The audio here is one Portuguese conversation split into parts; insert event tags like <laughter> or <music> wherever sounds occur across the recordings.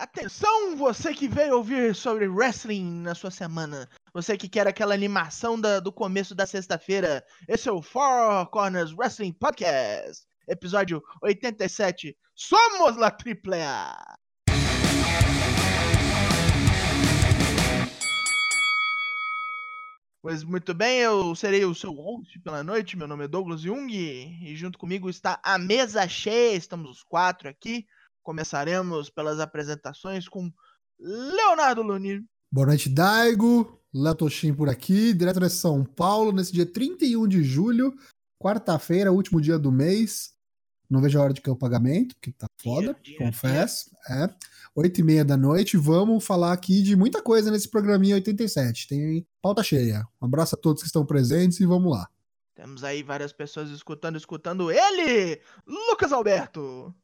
Atenção, você que veio ouvir sobre wrestling na sua semana. Você que quer aquela animação da, do começo da sexta-feira. Esse é o Four Corners Wrestling Podcast. Episódio 87. Somos la Triple A! Pois muito bem, eu serei o seu host pela noite. Meu nome é Douglas Jung e junto comigo está a mesa cheia. Estamos os quatro aqui. Começaremos pelas apresentações com Leonardo Luni. Boa noite, Daigo. Léo Toshin por aqui, direto de São Paulo, nesse dia 31 de julho, quarta-feira, último dia do mês. Não vejo a hora de cair o pagamento, porque tá foda, dia, dia, confesso. Dia. É. Oito e meia da noite, vamos falar aqui de muita coisa nesse programinha 87. Tem pauta cheia. Um abraço a todos que estão presentes e vamos lá. Temos aí várias pessoas escutando, escutando ele, Lucas Alberto.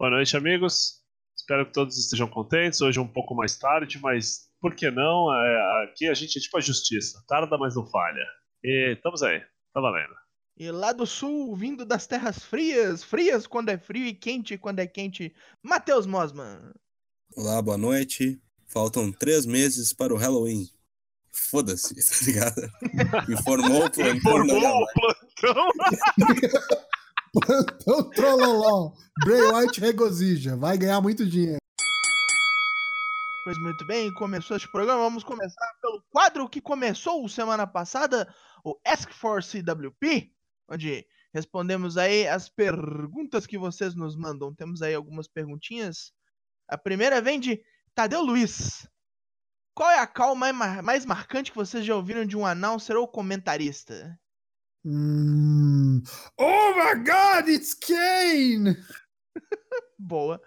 Boa noite, amigos. Espero que todos estejam contentes. Hoje é um pouco mais tarde, mas por que não? É, aqui a gente é tipo a justiça. Tarda, mas não falha. E estamos aí. Tá valendo. E lá do sul, vindo das terras frias, frias quando é frio e quente quando é quente, Matheus Mosman. Olá, boa noite. Faltam três meses para o Halloween. Foda-se, <laughs> tá ligado? <laughs> Informou o plantão. Informou o plantão. <laughs> plantão Trololó. Bray White regozija. Vai ganhar muito dinheiro. Pois muito bem, começou este programa. Vamos começar pelo quadro que começou semana passada, o Ask for CWP, onde respondemos aí as perguntas que vocês nos mandam. Temos aí algumas perguntinhas a primeira vem de Tadeu Luiz. Qual é a call mais, mais marcante que vocês já ouviram de um announcer ou comentarista? Hum... Oh my god, it's Kane! <laughs> Boa.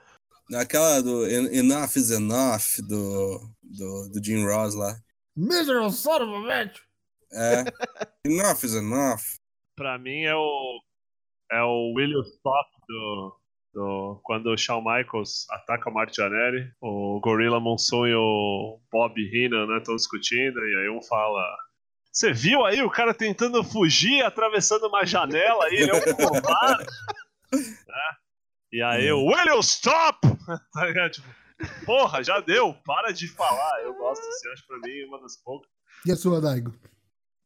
Aquela do Enough is Enough do, do, do Jim Ross lá. Miserable son of a bitch! É. <laughs> enough is Enough. Pra mim é o. É o William Stop do, do, quando o Shawn Michaels ataca o Mark Janelli, o Gorilla Monsoon e o Bob Heenan né, estão discutindo, e aí um fala. Você viu aí o cara tentando fugir, atravessando uma janela e ele é um covarde? <laughs> né? E aí o Will stop! <laughs> tá tipo, porra, já deu, para de falar. Eu gosto assim, acho pra mim uma das poucas. E a sua, Daigo?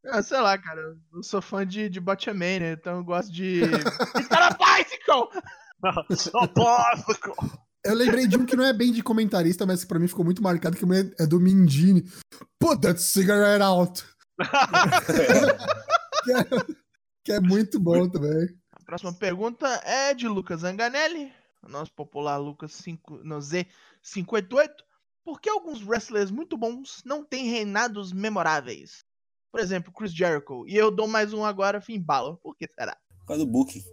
Ah, sei lá, cara, eu sou fã de, de Botchaman, né? Então eu gosto de. <laughs> Está na bicycle! Eu lembrei de um que não é bem de comentarista, mas que pra mim ficou muito marcado, que é do Mindini. Put that cigarette out! Que, <laughs> é, que, é, muito bom também. A próxima pergunta é de Lucas Anganelli, nosso popular Lucas 5, no Z588. Por que alguns wrestlers muito bons não têm reinados memoráveis? Por exemplo, Chris Jericho. E eu dou mais um agora, Finn Balor. Por que será? Por causa do booking.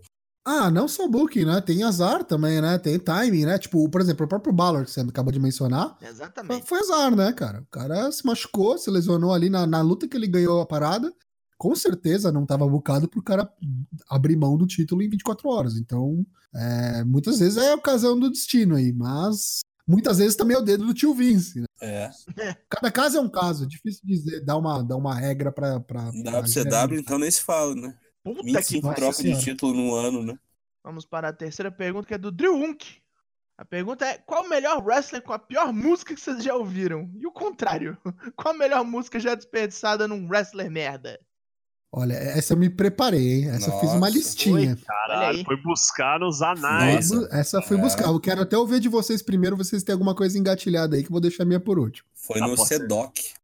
Ah, não só booking, né? Tem azar também, né? Tem timing, né? Tipo, por exemplo, o próprio Ballard, que você acabou de mencionar. Exatamente. Foi azar, né, cara? O cara se machucou, se lesionou ali na, na luta que ele ganhou a parada. Com certeza não estava bucado pro cara abrir mão do título em 24 horas. Então, é, muitas vezes é a ocasião do destino aí, mas muitas vezes também é o dedo do tio Vince. Né? É. <laughs> Cada caso é um caso, é difícil dizer, dar uma, dar uma regra pra. pra, pra WCW, então nem se fala, né? Puta 25 que trocas de título no ano, né? Vamos para a terceira pergunta, que é do Drew Unk. A pergunta é: qual o melhor wrestler com a pior música que vocês já ouviram? E o contrário, <laughs> qual a melhor música já desperdiçada num wrestler merda? Olha, essa eu me preparei, hein? Essa Nossa, eu fiz uma listinha. Foi, caralho, foi buscar nos anais. Nossa, essa foi é. buscar. Eu quero até ouvir de vocês primeiro, vocês têm alguma coisa engatilhada aí que eu vou deixar a minha por último. Foi ah, no CEDOC.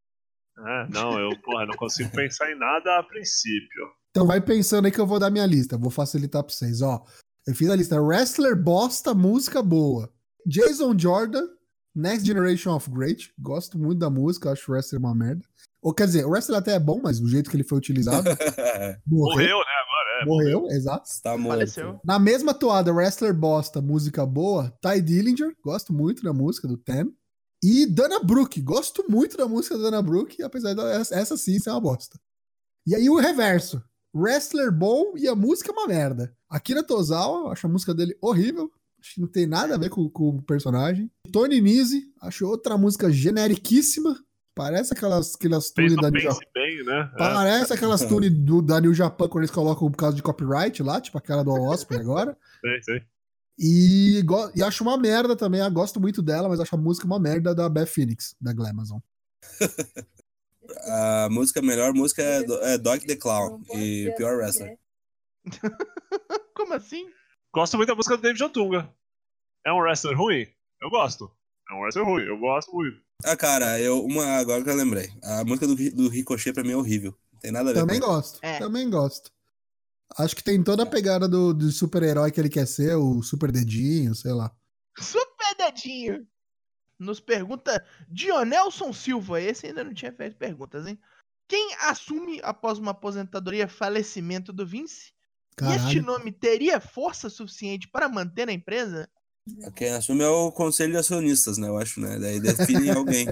É, não, eu, porra, não consigo pensar em nada a princípio. Então vai pensando aí que eu vou dar minha lista. Vou facilitar pra vocês, ó. Eu fiz a lista. Wrestler bosta, música boa. Jason Jordan, Next Generation of Great. Gosto muito da música, acho o wrestler uma merda. Ou quer dizer, o wrestler até é bom, mas o jeito que ele foi utilizado. <laughs> morreu, morreu, né? Agora, é. Morreu, exato. Tá morto. Na mesma toada, wrestler bosta, música boa. Ty Dillinger, gosto muito da música do Ten. E Dana Brooke, gosto muito da música da Dana Brooke, apesar dessa essa sim ser uma bosta. E aí o reverso wrestler bom e a música é uma merda. Akira Tozawa, acho a música dele horrível. Acho que não tem nada a ver com, com o personagem. Tony Nese, acho outra música generiquíssima. Parece aquelas, aquelas tunes da New Japan. Né? É. Parece é. aquelas tunes do, da New Japan quando eles colocam por causa de copyright lá, tipo aquela do Osprey agora. Sei, sei. E, e acho uma merda também. Eu gosto muito dela, mas acho a música uma merda da Beth Phoenix, da Glamazon. <laughs> A música, a melhor música é, do- é Dog the Clown e Pior Wrestler. <laughs> Como assim? Gosto muito da música do David Otunga. É um wrestler ruim? Eu gosto. É um wrestler ruim, eu gosto muito. Ah, cara, eu, uma, agora que eu lembrei. A música do, do Ricochet pra mim é horrível. Não tem nada a ver Também com gosto. É. Também gosto. Acho que tem toda a pegada do, do super-herói que ele quer ser, o super dedinho, sei lá. Super dedinho. Nos pergunta Dionelson Silva. Esse ainda não tinha feito perguntas, hein? Quem assume após uma aposentadoria falecimento do Vince? E este Caralho. nome teria força suficiente para manter a empresa? Quem assume é o conselho de acionistas, né? Eu acho, né? Daí define <laughs> alguém.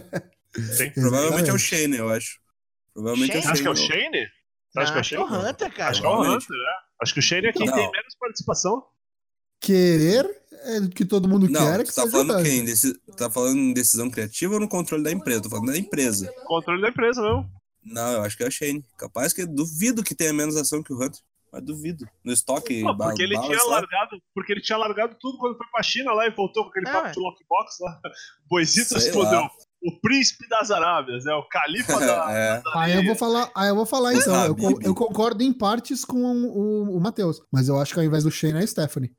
Sim. Provavelmente é o. Shane, eu acho. Provavelmente é o Você acha Shane. que é o Shane? Acha que é o Shane? Hunter, cara. Acho que é o. Hunter, né? Acho que o Shane é quem Não. tem menos participação. Querer é o que todo mundo Não, quer é que tá falando quem? Deci... Tá falando em decisão criativa ou no controle da empresa? Tô falando da empresa. Controle da empresa mesmo. Não, eu acho que é o Shane. Capaz que duvido que tenha menos ação que o Hunter. Mas duvido. No estoque, ba- porque ele tinha lá. largado, porque ele tinha largado tudo quando foi pra China lá e voltou com aquele É, papo de lockbox lá. <laughs> Boisito explodeu. lá. O príncipe das Arábias, é o califa da. <laughs> é. Aí eu vou falar, aí eu vou falar então. Eu, eu concordo em partes com o, o Matheus, mas eu acho que ao invés do Shane é a Stephanie.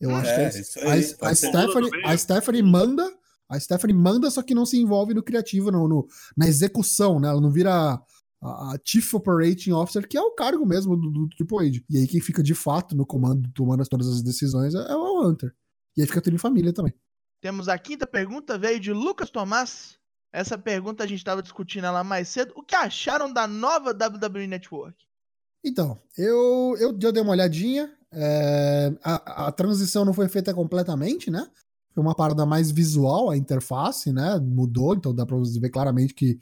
Eu acho É, que isso a, aí, a, ser. Stephanie, a Stephanie manda, a Stephanie manda, só que não se envolve no criativo, no, no- na execução, né? Ela não vira a, a Chief Operating Officer, que é o cargo mesmo do, do Triple H. E aí quem fica de fato no comando, tomando as- todas as decisões, é, é o Hunter. E aí fica tudo em família também. Temos a quinta pergunta, veio de Lucas Tomás. Essa pergunta a gente estava discutindo ela mais cedo. O que acharam da nova WWE Network? Então, eu, eu, eu dei uma olhadinha. É, a, a transição não foi feita completamente, né? Foi uma parada mais visual, a interface, né? Mudou, então dá pra você ver claramente que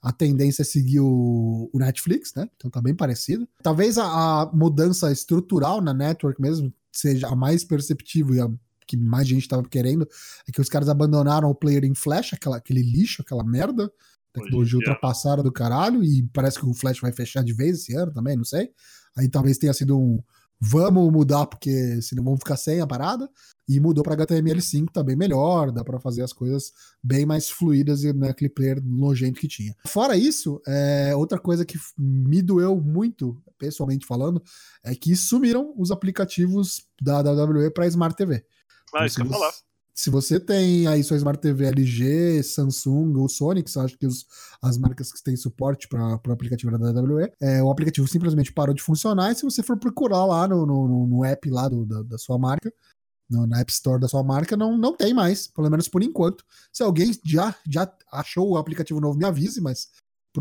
a tendência é seguir o, o Netflix, né? Então tá bem parecido. Talvez a, a mudança estrutural na network mesmo seja a mais perceptível e a que mais gente tava querendo, é que os caras abandonaram o player em Flash, aquela, aquele lixo, aquela merda. Tecnologia dia. ultrapassada do caralho, e parece que o Flash vai fechar de vez esse ano também, não sei. Aí talvez tenha sido um vamos mudar, porque senão vamos ficar sem a parada. E mudou pra HTML5, tá bem melhor, dá pra fazer as coisas bem mais fluídas e naquele player nojento que tinha. Fora isso, é, outra coisa que me doeu muito, pessoalmente falando, é que sumiram os aplicativos da WWE pra Smart TV. Ah, isso que eu falar. Se você tem aí sua Smart TV LG, Samsung ou Sony, que são acho que os, as marcas que têm suporte para o aplicativo da WWE, é, o aplicativo simplesmente parou de funcionar e se você for procurar lá no, no, no app lá do, da, da sua marca, no, na App Store da sua marca, não, não tem mais, pelo menos por enquanto. Se alguém já, já achou o aplicativo novo, me avise, mas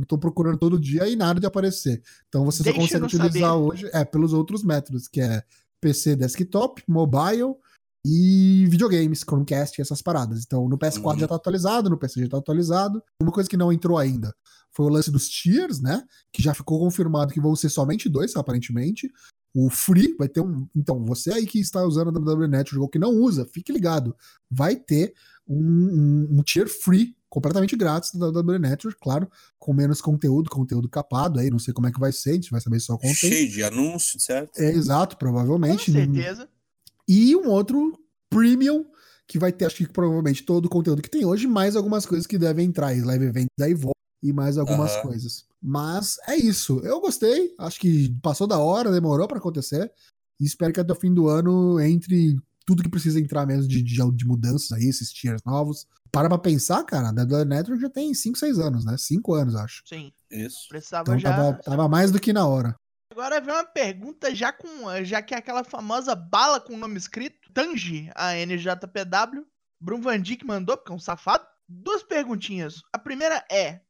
tô procurando todo dia e nada de aparecer. Então você só consegue utilizar saber. hoje é pelos outros métodos, que é PC desktop, mobile e videogames, Chromecast e essas paradas. Então, no PS4 Uhum. já tá atualizado, no PC já tá atualizado. Uma coisa que não entrou ainda foi o lance dos tiers, né? Que já ficou confirmado que vão ser somente dois, aparentemente. O Free vai ter um. Então, você aí que está usando a WWE Network ou que não usa, fique ligado. Vai ter um, um- um tier free, completamente grátis da WWE Network, claro, com menos conteúdo, conteúdo capado aí. Não sei como é que vai ser, a gente vai saber só quando tem. Cheio de anúncio, certo? É, exato, Com provavelmente. certeza. E um outro premium, que vai ter, acho que provavelmente todo o conteúdo que tem hoje, mais algumas coisas que devem entrar, e live event da Evolve e mais algumas Aham. coisas. Mas é isso. Eu gostei, acho que passou da hora, demorou pra acontecer. E espero que até o fim do ano entre tudo que precisa entrar mesmo de, de, de mudanças aí, esses tiers novos. Para pra pensar, cara, a WWE Network já tem 5, 6 anos, né? 5 anos, acho. Sim, Isso. precisava Então já. tava, tava mais do que na hora. Agora vem uma pergunta já com. Já que é aquela famosa bala com o nome escrito. Tangi, a NJPW. Bruno Van Dijk mandou, porque é um safado. Duas perguntinhas. A primeira é: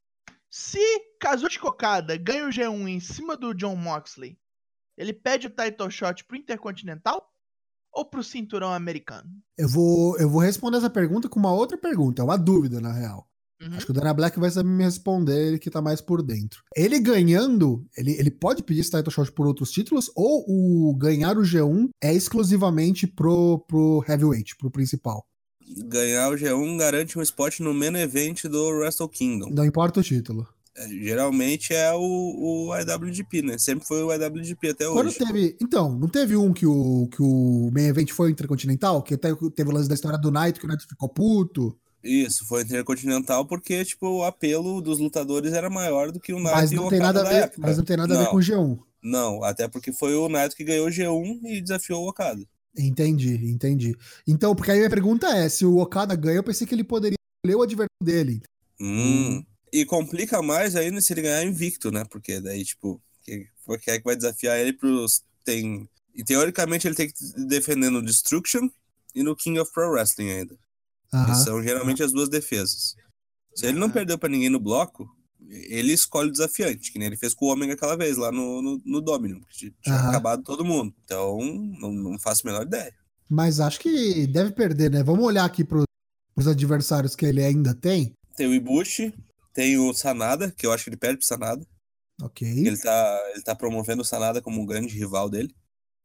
se Kazuchi Kokada ganha o G1 em cima do John Moxley, ele pede o title shot pro Intercontinental ou pro cinturão americano? Eu vou, eu vou responder essa pergunta com uma outra pergunta, é uma dúvida, na real. Uhum. Acho que o Dana Black vai saber me responder, ele que tá mais por dentro. Ele ganhando, ele, ele pode pedir esse title shot por outros títulos, ou o ganhar o G1 é exclusivamente pro, pro heavyweight, pro principal. Ganhar o G1 garante um spot no main event do Wrestle Kingdom. Não importa o título. É, Geralmente é o, o IWGP, né? Sempre foi o IWGP até Quando hoje. teve. Então, não teve um que o, que o main event foi o Intercontinental? Que até teve o lance da história do Knight, que o Knight ficou puto. Isso, foi intercontinental porque, tipo, o apelo dos lutadores era maior do que o Naito Mas não, tem nada a ver, época. mas não tem nada a ver Não. com o G1. Não, até porque foi o Naito que ganhou o G1 e desafiou o Okada. Entendi, entendi. Então, porque aí a minha pergunta é: se o Okada ganha, eu pensei que ele poderia escolher o adversário dele. Hum. E complica mais ainda se ele ganhar invicto, né? Porque daí, tipo, que- porque é que vai desafiar ele pros. Tem. E teoricamente ele tem que defender no Destruction e no King of Pro Wrestling ainda. Aham. são geralmente as duas defesas. Se ele não perdeu pra ninguém no bloco, ele escolhe o desafiante, que nem ele fez com o Omega aquela vez lá no, no, no Dominion, que tinha Aham. acabado todo mundo. Então, não, não faço a menor ideia. Mas acho que deve perder, né? Vamos olhar aqui pro, pros adversários que ele ainda tem. Tem o Ibushi, tem o Sanada, que eu acho que ele perde pro Sanada. Ok. Ele tá, ele tá promovendo o Sanada como um grande rival dele.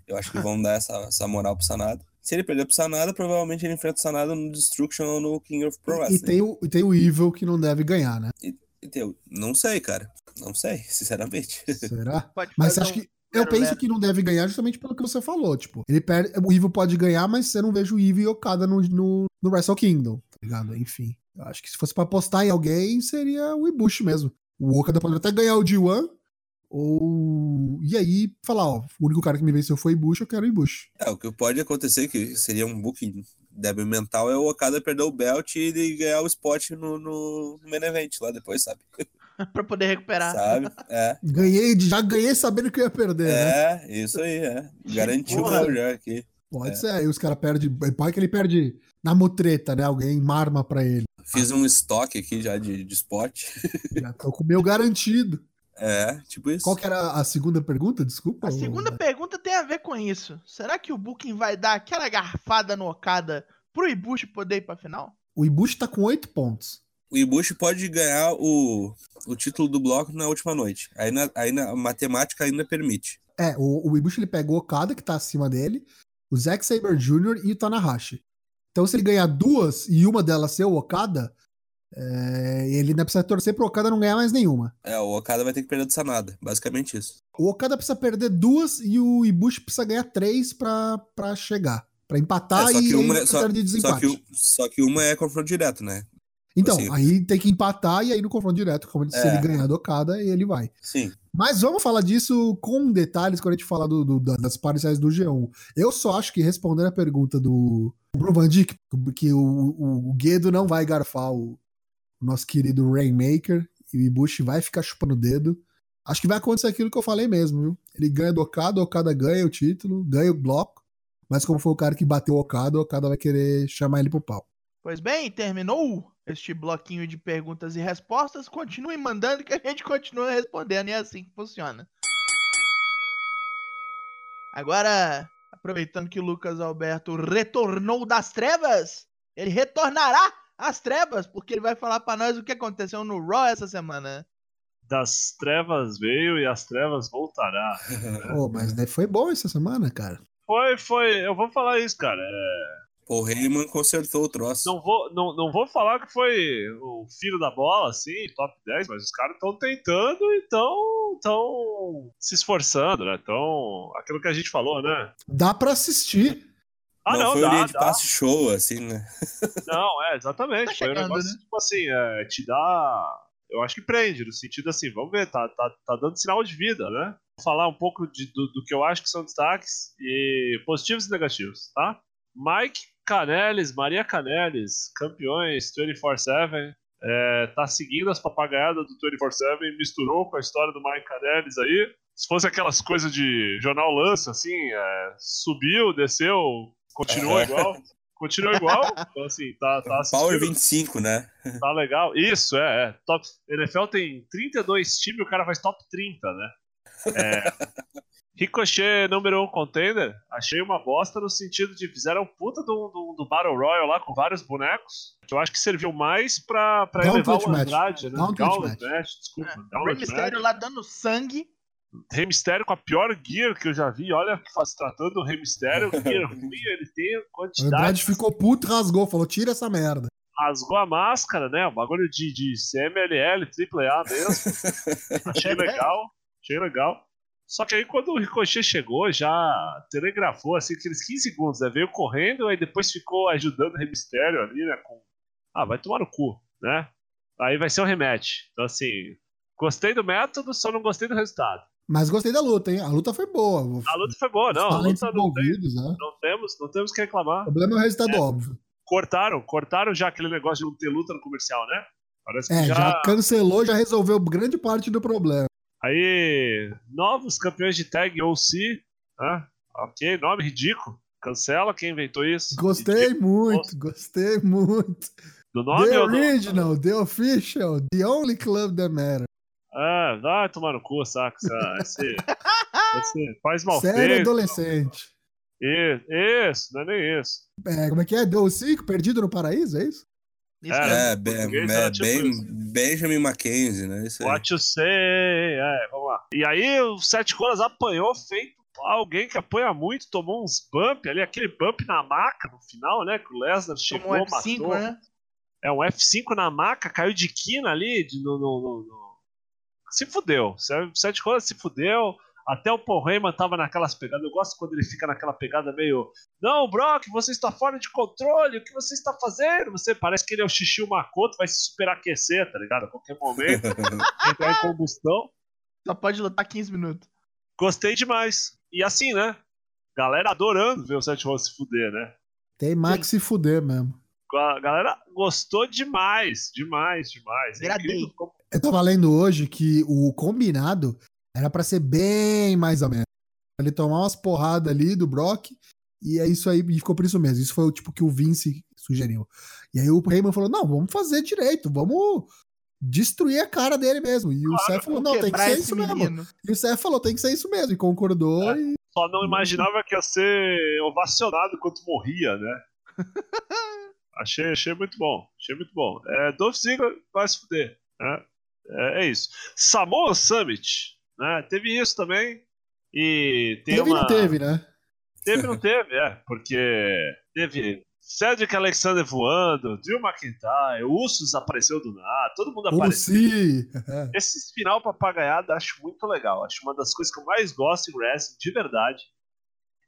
Eu acho que <laughs> vão dar essa, essa moral pro Sanada. Se ele perder pro Sanada, provavelmente ele enfrenta o Sanada no Destruction ou no King of Pro E Wrestling. tem, o, e tem o Evil que não deve ganhar, né? E tem o- Não sei, cara. Não sei, sinceramente. Será? <laughs> Pode Mas acho um que. Eu penso que não deve ganhar justamente pelo que você falou. Tipo, ele perde. O Evil pode ganhar, mas você não vejo o Evil e Okada no, no, no Wrestle Kingdom, tá ligado? Enfim. Eu acho que se fosse pra apostar em alguém, seria o Ibushi mesmo. O Okada poderia até ganhar o G1. Ou. E aí, falar, ó, o único cara que me venceu foi o Ibushi, eu quero o Ibushi. É, o que pode acontecer, que seria um booking débil mental, é o Okada perder o belt e ganhar o spot no, no, no main event lá depois, sabe? <laughs> pra poder recuperar. Sabe? É. Ganhei, já ganhei sabendo que eu ia perder, né? É, isso aí, é. Garantiu o já aqui. Pode É. ser. Aí os caras perdem. Pode que ele perde na mutreta, né? Alguém marma pra ele. Fiz um estoque aqui já de, de spot. Já tô com o meu garantido. É, tipo isso. Qual que era a segunda pergunta? Desculpa. A segunda pergunta tem a ver com isso. Será que o Booking vai dar aquela garfada no Okada pro Ibushi poder ir pra final? O Ibushi tá com oito pontos. O Ibushi pode ganhar o, o título do bloco na última noite. Aí, na, aí na a matemática ainda permite. É, o, o Ibushi ele pegou o Okada, que tá acima dele, o Zack Saber Jr. e o Tanahashi. Então, se ele ganhar duas e uma delas ser o Okada, é, ele ainda precisa torcer pro Okada não ganhar mais nenhuma. É, o Okada vai ter que perder do Sanada. Basicamente isso. O Okada precisa perder duas e o Ibushi precisa ganhar três pra, pra chegar. Pra empatar É, só e que uma aí é- só- de Só desempate. que, o- só que uma é confronto direto, né? Então, assim- aí tem que empatar e aí no confronto direto, como se É. ele ganhar do Okada, ele vai. Sim. Mas vamos falar disso com detalhes quando a gente falar do, do- da- das parciais do G1. Eu só acho que respondendo a pergunta do Bruno Van Dijk, que o, o, o Guedo não vai garfar o, o nosso querido Rainmaker e o Ibushi vai ficar chupando o dedo. Acho que vai acontecer aquilo que eu falei mesmo, viu? Ele ganha do Okada, o Okada ganha o título, ganha o bloco, mas como foi o cara que bateu o Okada, o Okada vai querer chamar ele pro pau. Pois bem, terminou este bloquinho de perguntas e respostas. Continue mandando que a gente continua respondendo e é assim que funciona. Agora, aproveitando que o Lucas Alberto retornou das trevas, ele retornará às trevas, porque ele vai falar pra nós o que aconteceu no Raw essa semana. Das trevas veio e as trevas voltará. <laughs> Pô, mas né, foi bom essa semana, cara. Foi, foi. Eu vou falar isso, cara. É, O Heyman consertou o troço. não, vou, não, não vou falar que foi o filho da bola, assim, top 10, mas os caras estão tentando e estão se esforçando, né? Então, aquilo que a gente falou, né? Dá pra assistir. Ah, não, não, foi dá, o linha de dá. passe show, assim, né? <laughs> Não, é, exatamente. Tá foi um chegando, negócio, né? tipo assim, é, te dá. Eu acho que prende, no sentido assim, vamos ver, tá, tá, tá dando sinal de vida, né? Vou falar um pouco de- do, do que eu acho que são destaques, e positivos e negativos, tá? Mike Canelis, Maria Canelis, campeões 24-7, é, tá seguindo as papagaiadas do 24-7, misturou com a história do Mike Canelis aí. Se fosse aquelas coisas de jornal lança, assim, é, subiu, desceu, continuou É. igual. Continuou igual, então assim, tá, tá Power assistindo. 25, né? Tá legal. Isso, é, é. Top... NFL tem 32 times e o cara faz top 30, né? É. <laughs> Ricochet, número 1 um contender, achei uma bosta no sentido de fizeram puta do, do, do Battle Royale lá com vários bonecos, que eu acho que serviu mais pra, pra Gauntlet elevar o match. Andrade, né? Gauntlet Gauntlet match. match, desculpa. É, o Rey Gauntlet Mysterio match. lá dando sangue. Rey Mysterio com a pior gear que eu já vi. Olha, se tratando do Rey Mysterio, gear <laughs> ruim, ele tem O quantidade. Andrade ficou puto e rasgou, falou: tira essa merda. rasgou a máscara, né? O bagulho de, de CMLL, AAA mesmo. <laughs> Achei legal, achei legal. Só que aí quando o Ricochet chegou, já telegrafou assim aqueles 15 segundos, né? Veio correndo, aí depois ficou ajudando o Remistério ali, né? Com... Ah, vai tomar no cu, né? Aí vai ser um rematch. Então, assim, gostei do método, só não gostei do resultado. Mas gostei da luta, hein? A luta foi boa. A luta foi boa, não. A luta não, tem, né? não temos, não temos que reclamar. O problema é o resultado É. óbvio. Cortaram, cortaram já aquele negócio de não ter luta no comercial, né? Parece que É, já... já... cancelou, já resolveu grande parte do problema. Aí, novos campeões de tag OC, né? Ok, nome ridículo. Cancela quem inventou isso. Gostei Ridículo. muito, gostei muito. Do nome The ou do... original, the official, the only club that matters. Ah, vai tomar no cu, saca? Esse, <laughs> esse faz mal Sério feito. adolescente. Isso, isso, não é nem isso. É, como é que é? Deu cinco, perdido no paraíso, é isso? Isso É. É, era tipo bem- isso. Benjamin Mackenzie, né? Isso aí. What you say? É, vamos lá. E aí o Sete Colas apanhou feito alguém que apanha muito, tomou uns bump ali, aquele bump na maca no final, né? Que o Lesnar chegou, Tomou um F5, matou. né? É um F5 na maca, caiu de quina ali, de- no, no- no- no- se fudeu. O Sete Colas se fudeu. Até o Paul Heyman tava naquelas pegadas. Eu gosto quando ele fica naquela pegada meio. Não, Brock, você está fora de controle. O que você está fazendo? Você parece que ele é o Xixi Makoto, vai se superaquecer, tá ligado? A qualquer momento. <laughs> entrar em combustão. Só pode lutar 15 minutos. Gostei demais. E assim, né? Galera adorando ver o Seth Rollins se fuder, né? Tem Max se fuder mesmo. A galera gostou demais, demais, demais. É Gradei. Eu tava lendo hoje que o combinado era pra ser bem mais ou menos. Ele tomar umas porradas ali do Brock e é isso aí, e ficou por isso mesmo. Isso foi o tipo que o Vince sugeriu. E aí o Heyman falou: não, vamos fazer direito, vamos destruir a cara dele mesmo. E o Seth falou: não, tem que ser isso mesmo. menino. E o Seth falou: tem que ser isso mesmo. E concordou. É. E Só não imaginava que ia ser ovacionado enquanto morria, né? <laughs> achei, achei muito bom. Achei muito bom. É, Dolph Ziggler vai se fuder. Né? É, é isso. Samoa Summit. Né? Teve isso também. E teve uma... não teve, né? Teve não teve, é. Porque teve Cedric Alexander voando, Drew McIntyre, o Usos apareceu do nada, todo mundo apareceu. se. Esse final papagaiado acho muito legal. Acho uma das coisas que eu mais gosto em wrestling, de verdade.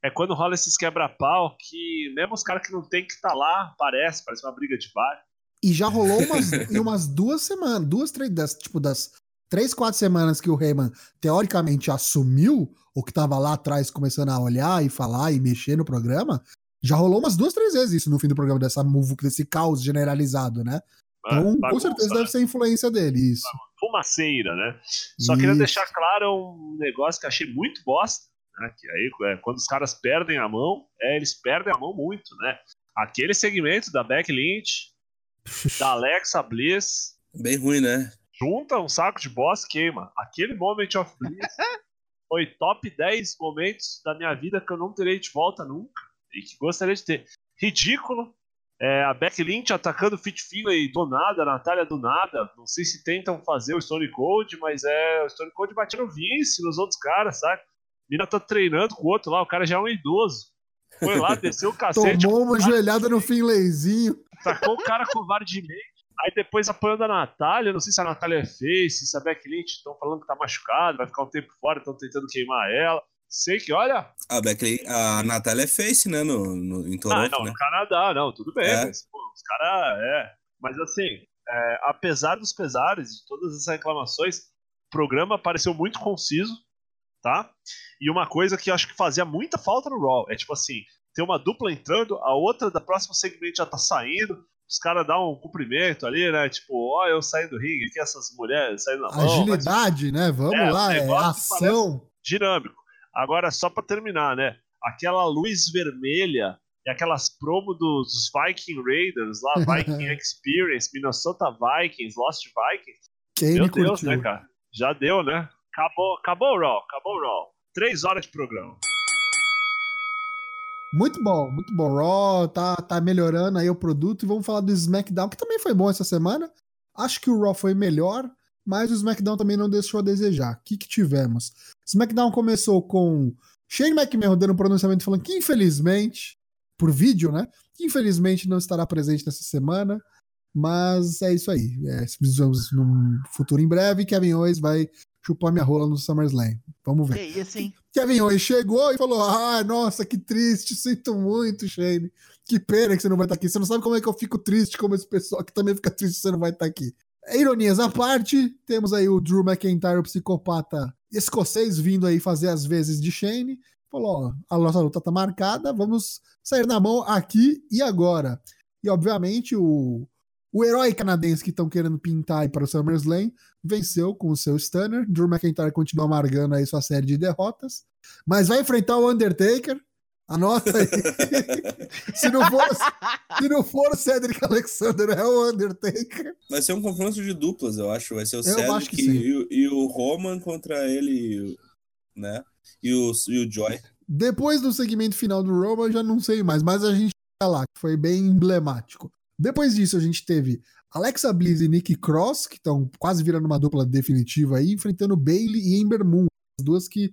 É quando rola esses quebra-pau que mesmo os caras que não tem que estar lá, aparece, parece uma briga de bar. E já rolou umas, <laughs> em umas duas semanas, duas, três, das, tipo, das três, quatro semanas que o Heyman teoricamente assumiu, ou que tava lá atrás começando a olhar e falar e mexer no programa, já rolou umas duas, três vezes isso no fim do programa, dessa move, desse caos generalizado, né? Então, com Bagunça, certeza né? deve ser a influência dele, isso. Fumaceira, né? Só queria Isso. deixar claro um negócio que eu achei muito bosta, aí, é, quando os caras perdem a mão, é, eles perdem a mão muito, né? Aquele segmento da Beck Lynch, <laughs> da Alexa Bliss, Bem ruim, né? junta um saco de boss queima. Aquele Moment of Bliss <laughs> foi top 10 momentos da minha vida que eu não terei de volta nunca e que gostaria de ter. Ridículo. É, a Beck Lynch atacando o Fit Finlay do nada, a Natália do nada. Não sei se tentam fazer o Stone Cold, mas é o Stone Cold batendo Vince nos outros caras, sabe? Mina tá treinando com o outro lá, o cara já é um idoso. Foi lá, desceu o cacete, Tomou uma joelhada no Finlayzinho. Sacou o cara covardemente. Aí depois apanhando a Natália, não sei se a Natália é face, se a Lynch estão falando que tá machucada, vai ficar um tempo fora, estão tentando queimar ela. Sei que, olha. A Beckley, a Natália é face, né? No, no, em Ah, Toronto, não, né? no Canadá, não, tudo bem, É. mas pô, os caras. É. Mas assim, é, apesar dos pesares, de todas essas reclamações, o programa pareceu muito conciso, tá? E uma coisa que eu acho que fazia muita falta no Raw é tipo assim: ter uma dupla entrando, a outra da próxima segmento já tá saindo. Os caras dão um cumprimento ali, né? Tipo, ó, eu saindo do ringue, aqui essas mulheres saindo na mão. mas Agilidade, né? Vamos É, lá, é ação. dinâmico. Agora, só pra terminar, né? Aquela luz vermelha e aquelas promo dos, Viking Raiders lá, <laughs> Viking Experience, Minnesota Vikings, Lost Vikings. Quem Meu me Deus, curtiu? né, cara? Já deu, né? Acabou, acabou o Raw, acabou o Raw. Três horas de programa. Muito bom, muito bom. Raw tá, tá melhorando aí o produto e vamos falar do SmackDown, que também foi bom essa semana. Acho que o Raw foi melhor, mas o SmackDown também não deixou a desejar. O que, que tivemos? SmackDown começou com Shane McMahon dando um pronunciamento falando que infelizmente, por vídeo, né? Que infelizmente não estará presente nessa semana. Mas é isso aí. É, vamos num futuro em breve, Kevin Owens vai chupar minha rola no SummerSlam. Vamos ver. Que isso, hein? Kevin Owens chegou e falou: Ah, nossa, que triste, <laughs> sinto muito, Shane. Que pena que você não vai estar aqui. Você não sabe como é que eu fico triste, como esse pessoal que também fica triste que você não vai estar aqui. Ironias à parte, temos aí o Drew McIntyre, o psicopata escocês, vindo aí fazer as vezes de Shane. Falou: Ó, a nossa luta tá marcada, vamos sair na mão aqui e agora. E obviamente o, o herói canadense que estão querendo pintar aí para o SummerSlam venceu com o seu stunner. Drew McIntyre continua amargando aí sua série de derrotas, mas vai enfrentar o Undertaker. Anota aí. <laughs> se, não for, se não for o Cedric Alexander, é o Undertaker. Vai ser um confronto de duplas, eu acho. Vai ser o Eu Cedric e, o- e o Roman contra ele, né? E o, e o Joy. Depois do segmento final do Roman, eu já não sei mais, mas a gente tá lá, que foi bem emblemático. Depois disso, a gente teve Alexa Bliss e Nikki Cross, que estão quase virando uma dupla definitiva aí, enfrentando Bailey e Ember Moon, as duas que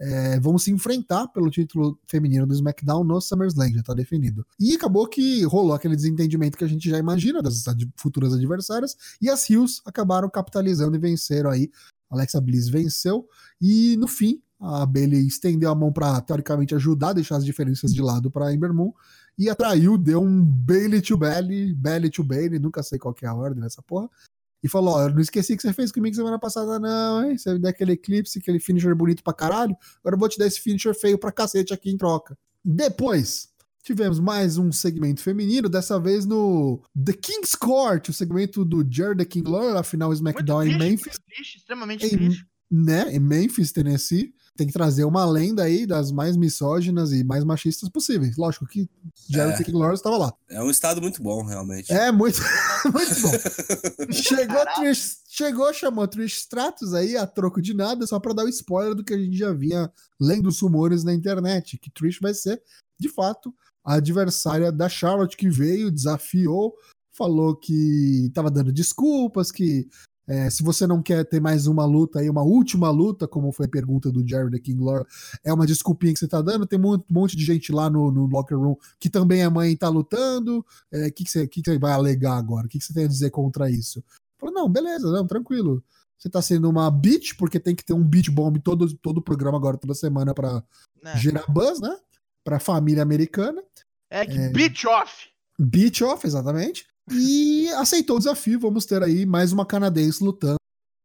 é, vão se enfrentar pelo título feminino do SmackDown no SummerSlam, já tá definido. E acabou que rolou aquele desentendimento que a gente já imagina das ad- futuras adversárias, e as Hills acabaram capitalizando e venceram aí. Alexa Bliss venceu, e no fim, a Bailey estendeu a mão pra, teoricamente, ajudar a deixar as diferenças de lado pra Ember Moon, e atraiu, deu um Bailey to Bailey, Bailey to Bailey, nunca sei qual que é a ordem dessa porra, e falou: Ó, eu não esqueci que você fez comigo semana passada, não, hein? Você me deu aquele eclipse, aquele finisher bonito pra caralho. Agora eu vou te dar esse finisher feio pra cacete aqui em troca. Depois, tivemos mais um segmento feminino, dessa vez no The King's Court, o segmento do Jared the King Lawler, a final SmackDown em triste, Memphis, muito triste, extremamente Em- triste. né? Em Memphis, Tennessee. Tem que trazer uma lenda aí das mais misóginas e mais machistas possíveis. Lógico que Jared É. King Lawler estava lá. É um estado muito bom, realmente. É muito, <laughs> muito bom. <laughs> Chegou, Trish, chegou, chamou Trish Stratus aí a troco de nada, só pra dar o spoiler do que a gente já vinha lendo os rumores na internet, que Trish vai ser, de fato, a adversária da Charlotte que veio, desafiou, falou que tava dando desculpas, que é, se você não quer ter mais uma luta aí, uma última luta, como foi a pergunta do Jared the King Lawler, é uma desculpinha que você tá dando, tem um monte- de gente lá no, no locker room que também é mãe e tá lutando, o é, que, que, você, que, que você vai alegar agora? O que, que você tem a dizer contra isso? Falou, não, beleza, não, tranquilo. Você tá sendo uma beat, porque tem que ter um beat bomb todo, todo o programa agora, toda semana, pra né? gerar buzz, né? Pra família americana. É que beat off. Beat off, exatamente. E aceitou o desafio. Vamos ter aí mais uma canadense lutando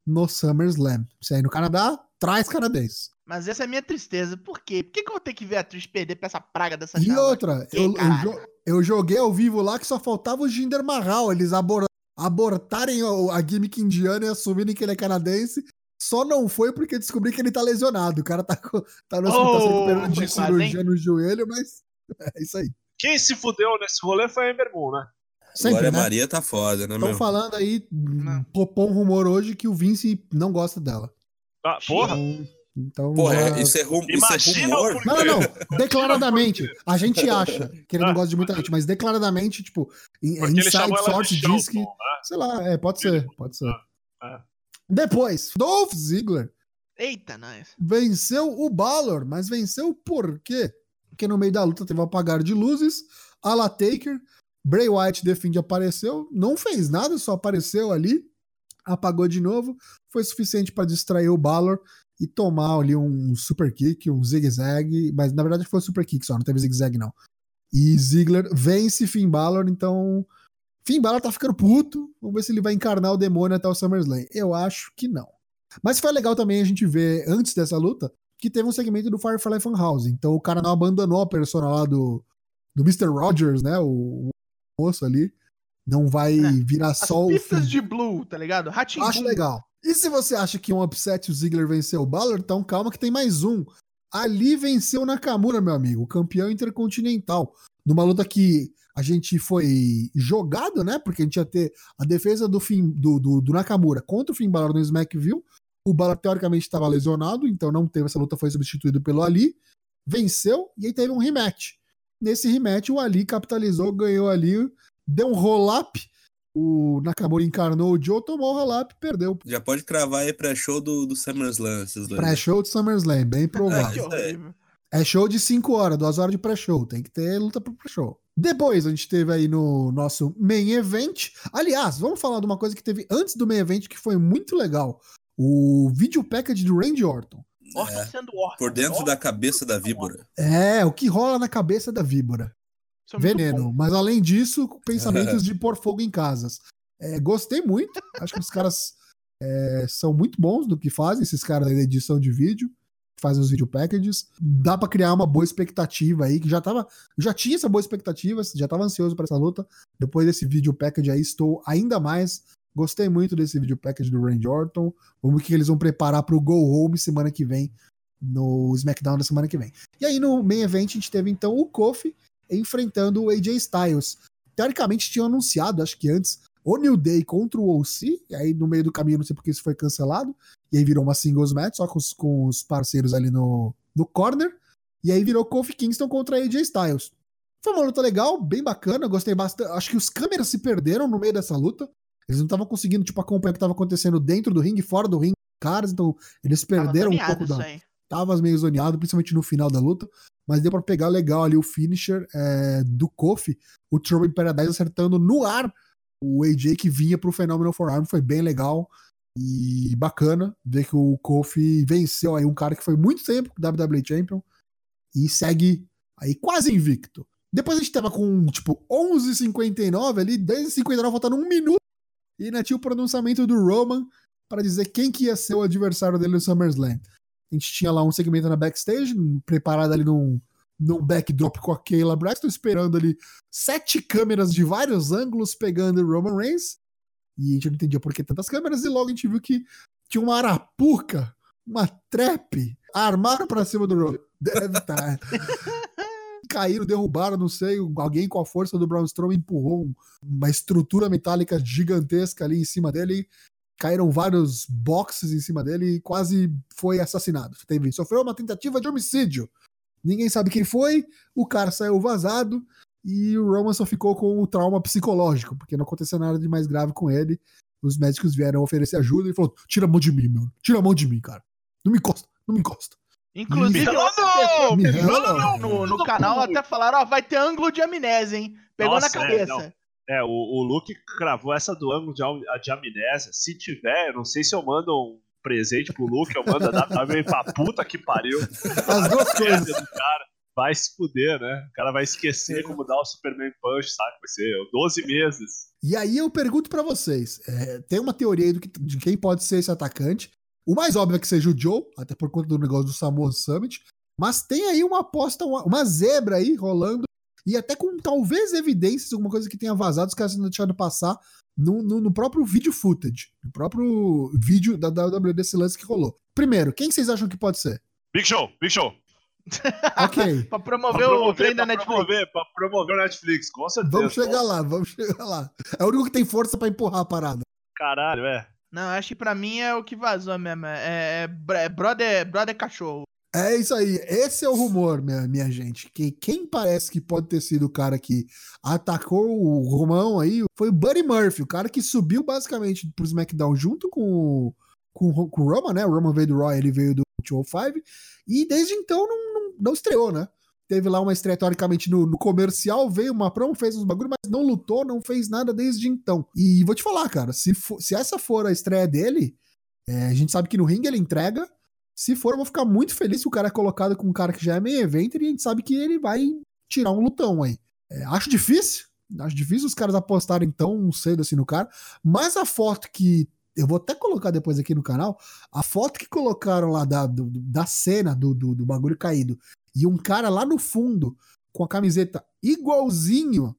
no SummerSlam. Se aí no Canadá, traz canadense. Mas essa é a minha tristeza. Por quê? Por que, que eu vou ter que ver a atriz perder pra essa praga dessa E outra, Que eu, eu, eu joguei ao vivo lá que só faltava o Jinder Mahal. Eles abor- abortarem o- a gimmick indiana e assumirem que ele é canadense. Só não foi porque descobri que ele tá lesionado. O cara tá, tá no hospital Oh, recuperando de cirurgia no joelho, mas <laughs> é isso aí. Quem se fudeu nesse rolê foi a Ember Moon, né? Sempre, Glória né? Maria tá foda, né, Estão meu? falando aí, Não. popou um rumor hoje que o Vince não gosta dela. Ah, porra, Então, então Porra, já- isso é, rum, isso é Imagina rumor. Não, não, não. Declaradamente. A gente acha que ele não gosta de muita gente, mas declaradamente, tipo, porque ele inside source de diz que. Né? Sei lá, é, pode ser, pode ser. Ah, Depois, Dolph Ziggler Eita, nós. venceu o Balor, mas venceu por quê? Porque no meio da luta teve um apagar de luzes, Ala Taker, Bray Wyatt de fim de apareceu, não fez nada, só apareceu ali, apagou de novo, foi suficiente para distrair o Balor e tomar ali um super kick, um zigue-zague, mas na verdade foi super kick só, não teve zigue-zague não. E Ziggler vence Finn Balor, então Finn Balor tá ficando puto, vamos ver se ele vai encarnar o demônio até o SummerSlam. Eu acho que não. Mas foi legal também a gente ver, antes dessa luta, que teve um segmento do Firefly Funhouse. Então o cara não abandonou a persona lá do, do Mr. Rogers, né? O, o moço ali. Não vai É. virar As só o pistas de Blue, tá ligado? Ratinho. Acho legal. E se você acha que um upset o Ziggler venceu o Balor, então calma que tem mais um. Ali venceu o Nakamura, meu amigo, o campeão intercontinental. Numa luta que a gente foi jogado, né? Porque a gente ia ter a defesa do, Finn, do, do, do Nakamura contra o Finn Balor no Smackville. O Balor teoricamente estava lesionado, então não teve essa luta, foi substituído pelo Ali. Venceu e aí teve um rematch. Nesse rematch, o Ali capitalizou, ganhou ali, deu um roll-up. O Nakamura encarnou o Joe, tomou o roll-up, perdeu. Já pode cravar aí pré-show do, do SummerSlam. Pré-show de SummerSlam, bem Que provável. horrível. É show de 5 horas, 2 horas de pré-show. Tem que ter luta pro pré-show. Depois a gente teve aí no nosso main event. Aliás, vamos falar de uma coisa que teve antes do main event que foi muito legal. O vídeo package do Randy Orton. É, sendo. Por dentro da cabeça da víbora. É, o que rola na cabeça da víbora. É Veneno. Mas além disso, <laughs> pensamentos de pôr fogo em casas. É, gostei muito. Acho que os caras é, são muito bons do que fazem, esses caras aí da edição de vídeo, que fazem os video packages. Dá pra criar uma boa expectativa aí, que já tava. Já tinha essa boa expectativa, já tava ansioso pra essa luta. Depois desse video package aí, estou ainda mais. Gostei muito desse video package do Randy Orton. Vamos ver o que eles vão preparar pro Go Home semana que vem. No SmackDown da semana que vem. E aí no main event a gente teve então o Kofi enfrentando o AJ Styles. Teoricamente tinham anunciado, acho que antes, o New Day contra o OC, e aí no meio do caminho, não sei porque isso foi cancelado, e aí virou uma singles match, só com os, com os parceiros ali no, no corner, e aí virou Kofi Kingston contra AJ Styles. Foi uma luta legal, bem bacana, gostei bastante. Acho que os câmeras se perderam no meio dessa luta. Eles não estavam conseguindo, tipo, acompanhar o que estava acontecendo dentro do ringue, fora do ringue, caras, então eles perderam um pouco da, aí. tava meio zoneado, principalmente no final da luta, mas deu pra pegar legal ali o finisher é, do Kofi, o Trouble in Paradise acertando no ar o AJ que vinha pro Phenomenal Forearm, foi bem legal e bacana ver que o Kofi venceu aí um cara que foi muito tempo WWE Champion e segue aí quase invicto. Depois a gente tava com, tipo, 11h59 ali, 10h59 faltando um minuto, e ainda tinha o pronunciamento do Roman para dizer quem que ia ser o adversário dele no SummerSlam. A gente tinha lá um segmento na backstage, preparado ali num, num backdrop com a Kayla Braxton, esperando ali sete câmeras de vários ângulos pegando o Roman Reigns. E a gente não entendia por que tantas câmeras, e logo a gente viu que tinha uma arapuca, uma trap, armaram pra cima do Roman. Deve estar. <laughs> Caíram, derrubaram, não sei, alguém com a força do Braun Strowman empurrou um- uma estrutura metálica gigantesca ali em cima dele caíram vários boxes em cima dele e quase foi assassinado. Teve, sofreu uma tentativa de homicídio. Ninguém sabe quem foi, o cara saiu vazado e o Roman só ficou com o trauma psicológico, porque não aconteceu nada de mais grave com ele. Os médicos vieram oferecer ajuda e falou: tira a mão de mim, meu. Tira a mão de mim, cara. Não me encosta, não me encosta. Inclusive, no, no, no canal até falaram, ó, vai ter ângulo de amnésia, hein? Pegou Nossa, na cabeça. é. É, o, o Luke cravou essa do ângulo de, de amnésia. Se tiver, eu não sei se eu mando um presente pro Luke, eu mando a WWE pra puta que pariu. As duas coisas. do cara vai se fuder, né? O cara vai esquecer como dar o Superman Punch, sabe? Vai ser 12 meses. E aí eu pergunto pra vocês: é, tem uma teoria aí do que- de quem pode ser esse atacante. O mais óbvio é que seja o Joe, até por conta do negócio do Samoa Summit. Mas tem aí uma aposta, uma, uma zebra aí rolando. E até com talvez evidências, alguma coisa que tenha vazado, os caras sendo deixado passar no, no, no próprio vídeo footage. No próprio vídeo da WWE desse lance que rolou. Primeiro, quem vocês acham que pode ser? Big Show, Big Show. Ok. Pra <laughs> Pra promover, o trem da Netflix. promover, pra promover o Netflix, com certeza. Vamos chegar lá, vamos chegar lá. É o único que tem força pra empurrar a parada. Caralho, é. Não, acho que pra mim é o que vazou mesmo. É, é é brother, brother cachorro. É isso aí. Esse é o rumor, minha, minha gente. Que quem parece que pode ter sido o cara que atacou o Romão aí foi o Buddy Murphy, o cara que subiu basicamente pro SmackDown junto com, com, com o Roman, né? O Roman veio do Raw, ele veio do 205. E desde então não, não, não estreou, né? Teve lá uma estreia teoricamente no, no comercial, veio uma promo, fez uns bagulho, mas não lutou, não fez nada desde então. E vou te falar, cara, se, for- se essa for a estreia dele, é, a gente sabe que no ringue ele entrega. Se for, eu vou ficar muito feliz se o cara é colocado com um cara que já é meio evento e a gente sabe que ele vai tirar um lutão aí. É, acho difícil, acho difícil os caras apostarem tão cedo assim no cara, mas a foto que. Eu vou até colocar depois aqui no canal. A foto que colocaram lá da, do- da cena do, do, do bagulho caído e um cara lá no fundo com a camiseta igualzinho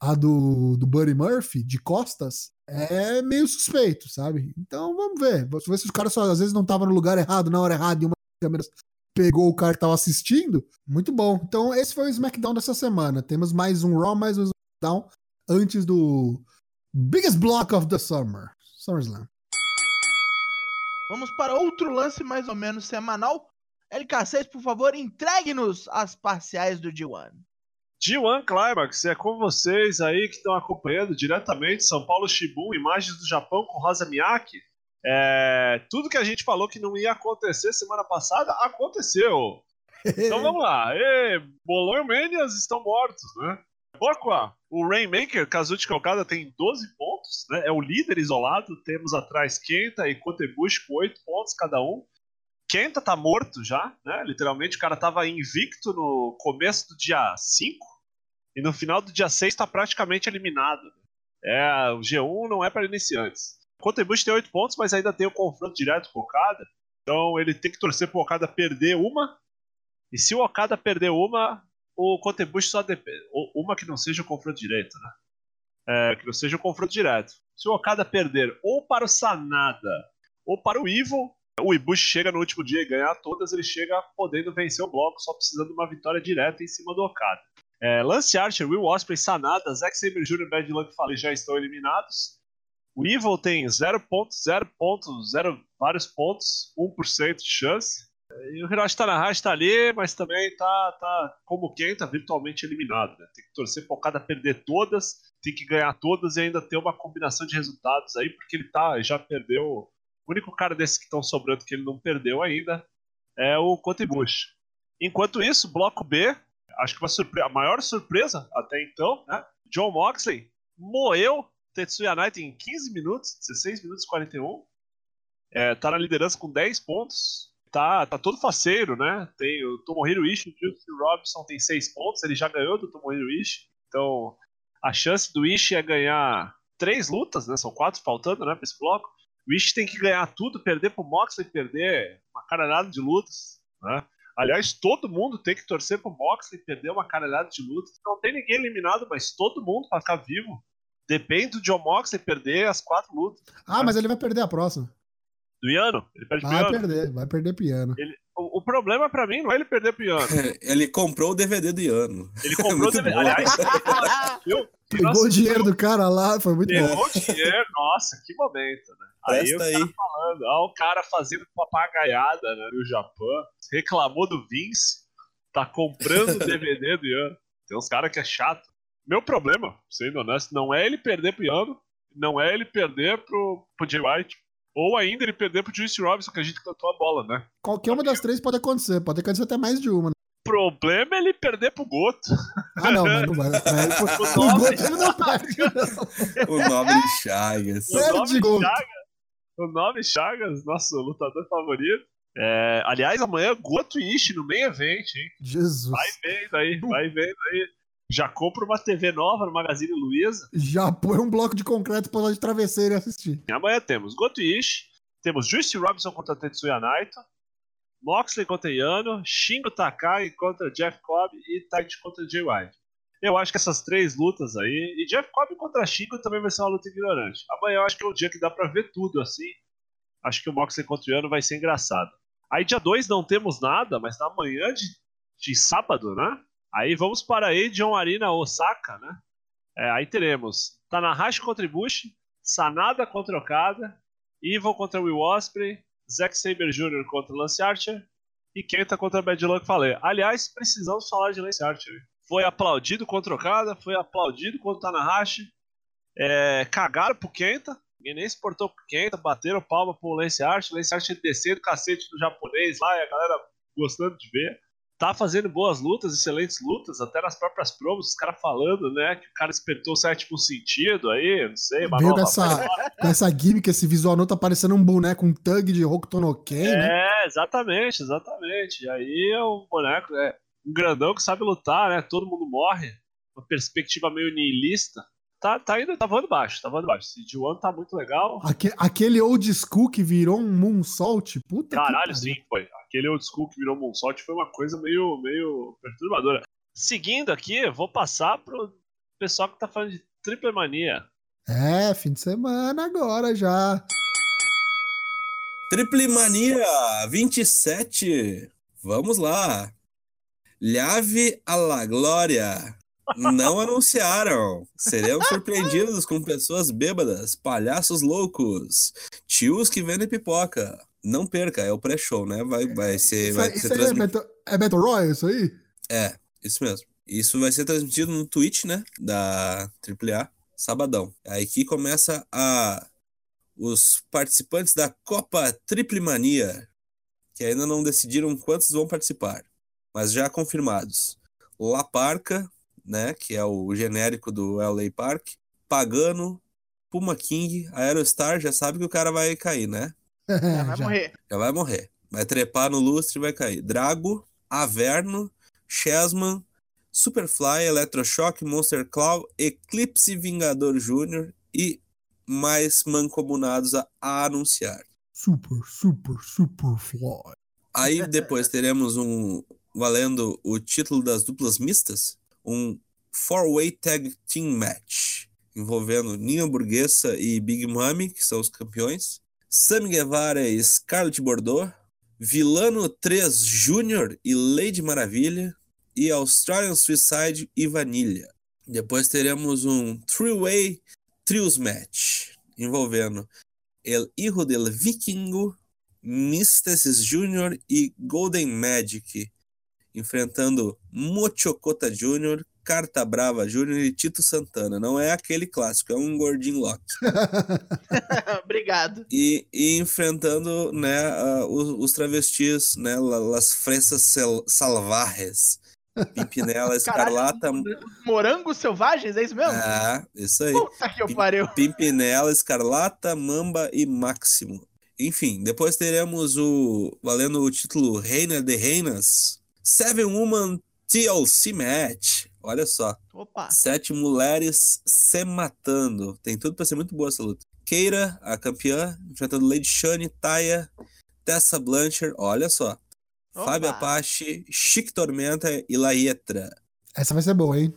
a do, do Buddy Murphy, de costas, é meio suspeito, sabe? Então vamos ver. Vamos ver se os caras às vezes não estavam no lugar errado, na hora errada, e uma das câmeras pegou o cara que tava assistindo. Muito bom. Então esse foi o SmackDown dessa semana. Temos mais um Raw, mais um SmackDown antes do Biggest Block of the Summer. SummerSlam. Vamos para outro lance mais ou menos semanal. LK6, por favor, entregue-nos as parciais do G1. G1 Climax, é com vocês aí que estão acompanhando diretamente São Paulo Shibun, imagens do Japão com Rosa Miyake. É, tudo que a gente falou que não ia acontecer semana passada, aconteceu. <laughs> Então vamos lá. E, Bolão e Manias estão mortos, né? Bloco A. O Rainmaker, Kazuchi Okada, tem 12 pontos, né? É o líder isolado. Temos atrás Kenta e Kotebushi com 8 pontos cada um. Kenta tá morto já, né? Literalmente, o cara tava invicto no começo do dia 5 e no final do dia 6 tá praticamente eliminado. É, o G1 não é para iniciantes. O Kotebushi tem 8 pontos, mas ainda tem o confronto direto com o Okada. Então ele tem que torcer pro Okada perder uma. E se o Okada perder uma, o Kotebushi só depende. Uma que não seja o confronto direto, né? É, que não seja o confronto direto. Se o Okada perder ou para o Sanada ou para o Evil, o Ibushi chega no último dia e ganhar todas, ele chega podendo vencer o bloco, só precisando de uma vitória direta em cima do Okada. É, Lance Archer, Will Osprey, Sanada, Zack Sabre Jr. e Bad Luck Fale já estão eliminados. O Evil tem 0 pontos, 0 pontos, 0 vários pontos, 1% de chance. E o Hiroshi Tanahashi tá ali, mas também tá, tá como quem tá virtualmente eliminado. Né? Tem que torcer pro Okada perder todas, tem que ganhar todas e ainda ter uma combinação de resultados aí, porque ele tá, já perdeu. O único cara desses que estão sobrando que ele não perdeu ainda é o Kotebushi. Enquanto isso, bloco B, acho que uma surpre a maior surpresa até então, né? John Moxley moeu Tetsuya Naito em 15 minutos, 16 minutos e 41. É, tá na liderança com 10 pontos. Tá, tá todo faceiro, né? Tem o Tomohiro Ishii, o Justin Robinson tem 6 pontos, ele já ganhou do Tomohiro Ishii. Então, a chance do Ishii é ganhar 3 lutas, né? São 4 faltando, né, pra esse bloco. O tem que ganhar tudo, perder pro Moxley, perder uma caralhada de lutas, né? Aliás, todo mundo tem que torcer pro Moxley perder uma caralhada de lutas. Não tem ninguém eliminado, mas todo mundo pra ficar vivo. Depende do John Moxley perder as quatro lutas. Ah, mas ele vai perder a próxima. Do Iano? Ele perde Vai pro Iano. perder, vai perder piano. Ele- o, o problema pra mim não é ele perder pro Iano. Ele comprou o DVD do Iano. Ele comprou <laughs> o Muito DVD. bom. Aliás, viu? Pegou Nossa, o dinheiro do cara lá, foi muito bom. Pegou o dinheiro, nossa, que momento, né? Aí Presta o aí. falando, ó, o cara fazendo papagaiada né, no Japão, reclamou do Vince, tá comprando o <laughs> DVD do Iano. Tem uns caras que é chato. Meu problema, sendo honesto, não é ele perder pro Iano, não é ele perder pro, pro Jay White, ou ainda ele perder pro Juice Robinson, que a gente cantou a bola, né? Qualquer uma das três pode acontecer, pode acontecer até mais de uma. né? O problema é ele perder pro Goto. Ah, não, mas não vai. vai <laughs> o Nobre- Goto ele não perde, não. O Nobre Chagas. O nome. Chagas, o nome Chagas, nosso lutador favorito. É, aliás, amanhã Goto e Ishi no main event, hein? Jesus. Vai vendo aí, vai vendo aí. Já compra uma TV nova no Magazine Luiza. Já põe um bloco de concreto pra lá de travesseiro e assistir. E amanhã temos Goto Ishi, temos Juice Robinson contra Tetsuya Naito, Moxley contra Yano, Shingo Takai contra Jeff Cobb e Taichi contra Jay White. Eu acho que essas três lutas aí, e Jeff Cobb contra Shingo também vai ser uma luta ignorante. Amanhã eu acho que é o dia que dá pra ver tudo assim. Acho que o Moxley contra o Yano vai ser engraçado. Aí dia 2 não temos nada, mas na manhã de, de sábado, né? Aí vamos para aí John Arena Osaka, né? É, aí teremos Tanahashi contra Ibushi, Sanada contra Okada, Evil contra Will Ospreay, Zack Saber Jr. contra Lance Archer e Kenta contra Bad Luck Fale. Aliás, precisamos falar de Lance Archer. Foi aplaudido contra Okada, foi aplaudido contra Tanahashi. É, cagaram pro Kenta, ninguém nem se portou pro Kenta, bateram palma pro Lance Archer, Lance Archer descendo o cacete do japonês lá e a galera gostando de ver. Tá fazendo boas lutas, excelentes lutas, até nas próprias promos, os caras falando, né, que o cara despertou o sétimo sentido aí, não sei, uma Veio nova com essa, com essa gimmick, esse visual não tá parecendo um boneco, um thug de Hokuto no Ken, né? É, exatamente, exatamente. E aí é um boneco, é um grandão que sabe lutar, né? Todo mundo morre. Uma perspectiva meio niilista. Tá, tá indo, tá voando baixo, tá voando baixo. Esse G1 tá muito legal. Aque- aquele old school que virou um moonsault, puta que Caralho, sim, foi. Aquele old school que virou Moonsault foi uma coisa meio, meio perturbadora. Seguindo aqui, vou passar pro pessoal que tá falando de Triple Mania. É, fim de semana agora já. Triple Mania 27. Vamos lá. Llave a la Glória. Não anunciaram. Seremos surpreendidos com pessoas bêbadas, palhaços loucos, tios que vendem pipoca. Não perca, é o pré-show, né? Vai, vai ser, Isso, vai isso ser aí é, transmitido. Battle, é Battle Royale, isso aí? É, isso mesmo. Isso vai ser transmitido no Twitch, né? Da AAA, sabadão. Aí que começa a os participantes da Copa Triple Mania, que ainda não decidiram quantos vão participar. mas já confirmados. La Parca, né, que é o genérico do LA Park, Pagano, Puma King, Aerostar, já sabe que o cara vai cair, né? <laughs> Já vai Já. morrer. Já vai morrer. Vai trepar no lustre e vai cair. Drago, Averno, Chessman, Superfly, Electroshock, Monster Claw, Eclipse Vingador Jr. e mais mancomunados a, a anunciar. Super, super, super fly. Aí depois teremos um valendo o título das duplas mistas, um four-way tag team match envolvendo Ninho Burguesa e Big Mami, que são os campeões, Sammy Guevara e Scarlett Bordeaux, Vilano 3 Júnior e Lady Maravilha e Australian Suicide e Vanilha. Depois teremos um three-way trios match envolvendo El Hijo del Vikingo, Mysticis Jr. e Golden Magic, enfrentando Mochocota Jr., Carta Brava Jr. e Tito Santana. Não é aquele clássico, é um gordinho Loki. <laughs> <laughs> Obrigado. E, e enfrentando né, ah, os, os travestis, né, la- las fresas salvajes. Pimpinela <laughs> Escarlata. Morangos selvagens, é isso mesmo? Ah, isso aí. Puta que eu pariu. Pimpinela, Escarlata, Mamba e Máximo. Enfim, depois teremos o valendo o título Reina de Reinas, Seven Woman TLC Match. Olha só, Opa. sete mulheres se matando. Tem tudo pra ser muito boa essa luta. Keira, a campeã, enfrentando Lady Shane, Taya, Tessa Blanchard. Olha só. Opa. Fábio Apache, Chic Tormenta e Laietra. Essa vai ser boa, hein?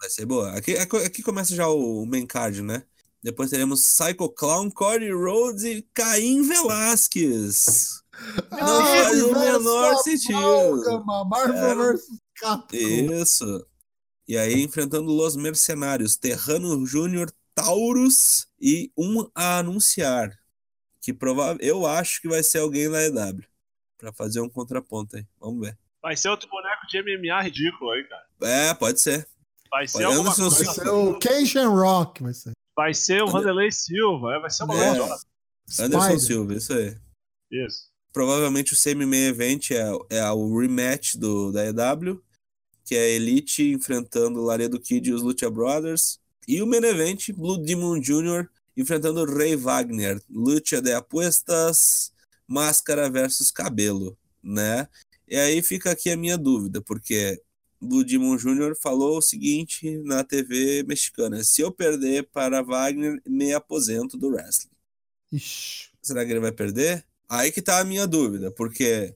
Vai ser boa. Aqui, aqui aqui começa já o main card, né? Depois teremos Psycho Clown, Cody Rhodes e Caim Velasquez. Não Ah, faz o universo menor sentido. amálgama, Marvel Era- vs. Capcom. Isso. E aí, enfrentando Los Mercenários, Terrano Júnior, Taurus e um a anunciar. Que provável, eu acho que vai ser alguém da EW. Pra fazer um contraponto aí. Vamos ver. Vai ser outro boneco de MMA ridículo aí, cara. É, pode ser. Vai ser alguma Anderson coisa. Vai ser o Kenshin Rock, vai ser. Vai ser o Vanderlei Silva. é, Vai ser uma É. Anderson. Silva, isso aí. Isso. Provavelmente o semi-main event é, é o rematch do, da EW, que é a Elite enfrentando o Laredo Kid e os Lucha Brothers. E o main event, Blue Demon Jr. enfrentando o Ray Wagner. Lucha de apuestas, máscara versus cabelo, né? E aí fica aqui a minha dúvida, porque Blue Demon Jr. falou o seguinte na TV mexicana: se eu perder para Wagner, me aposento do wrestling. Ixi. Será que ele vai perder? Aí que tá a minha dúvida, porque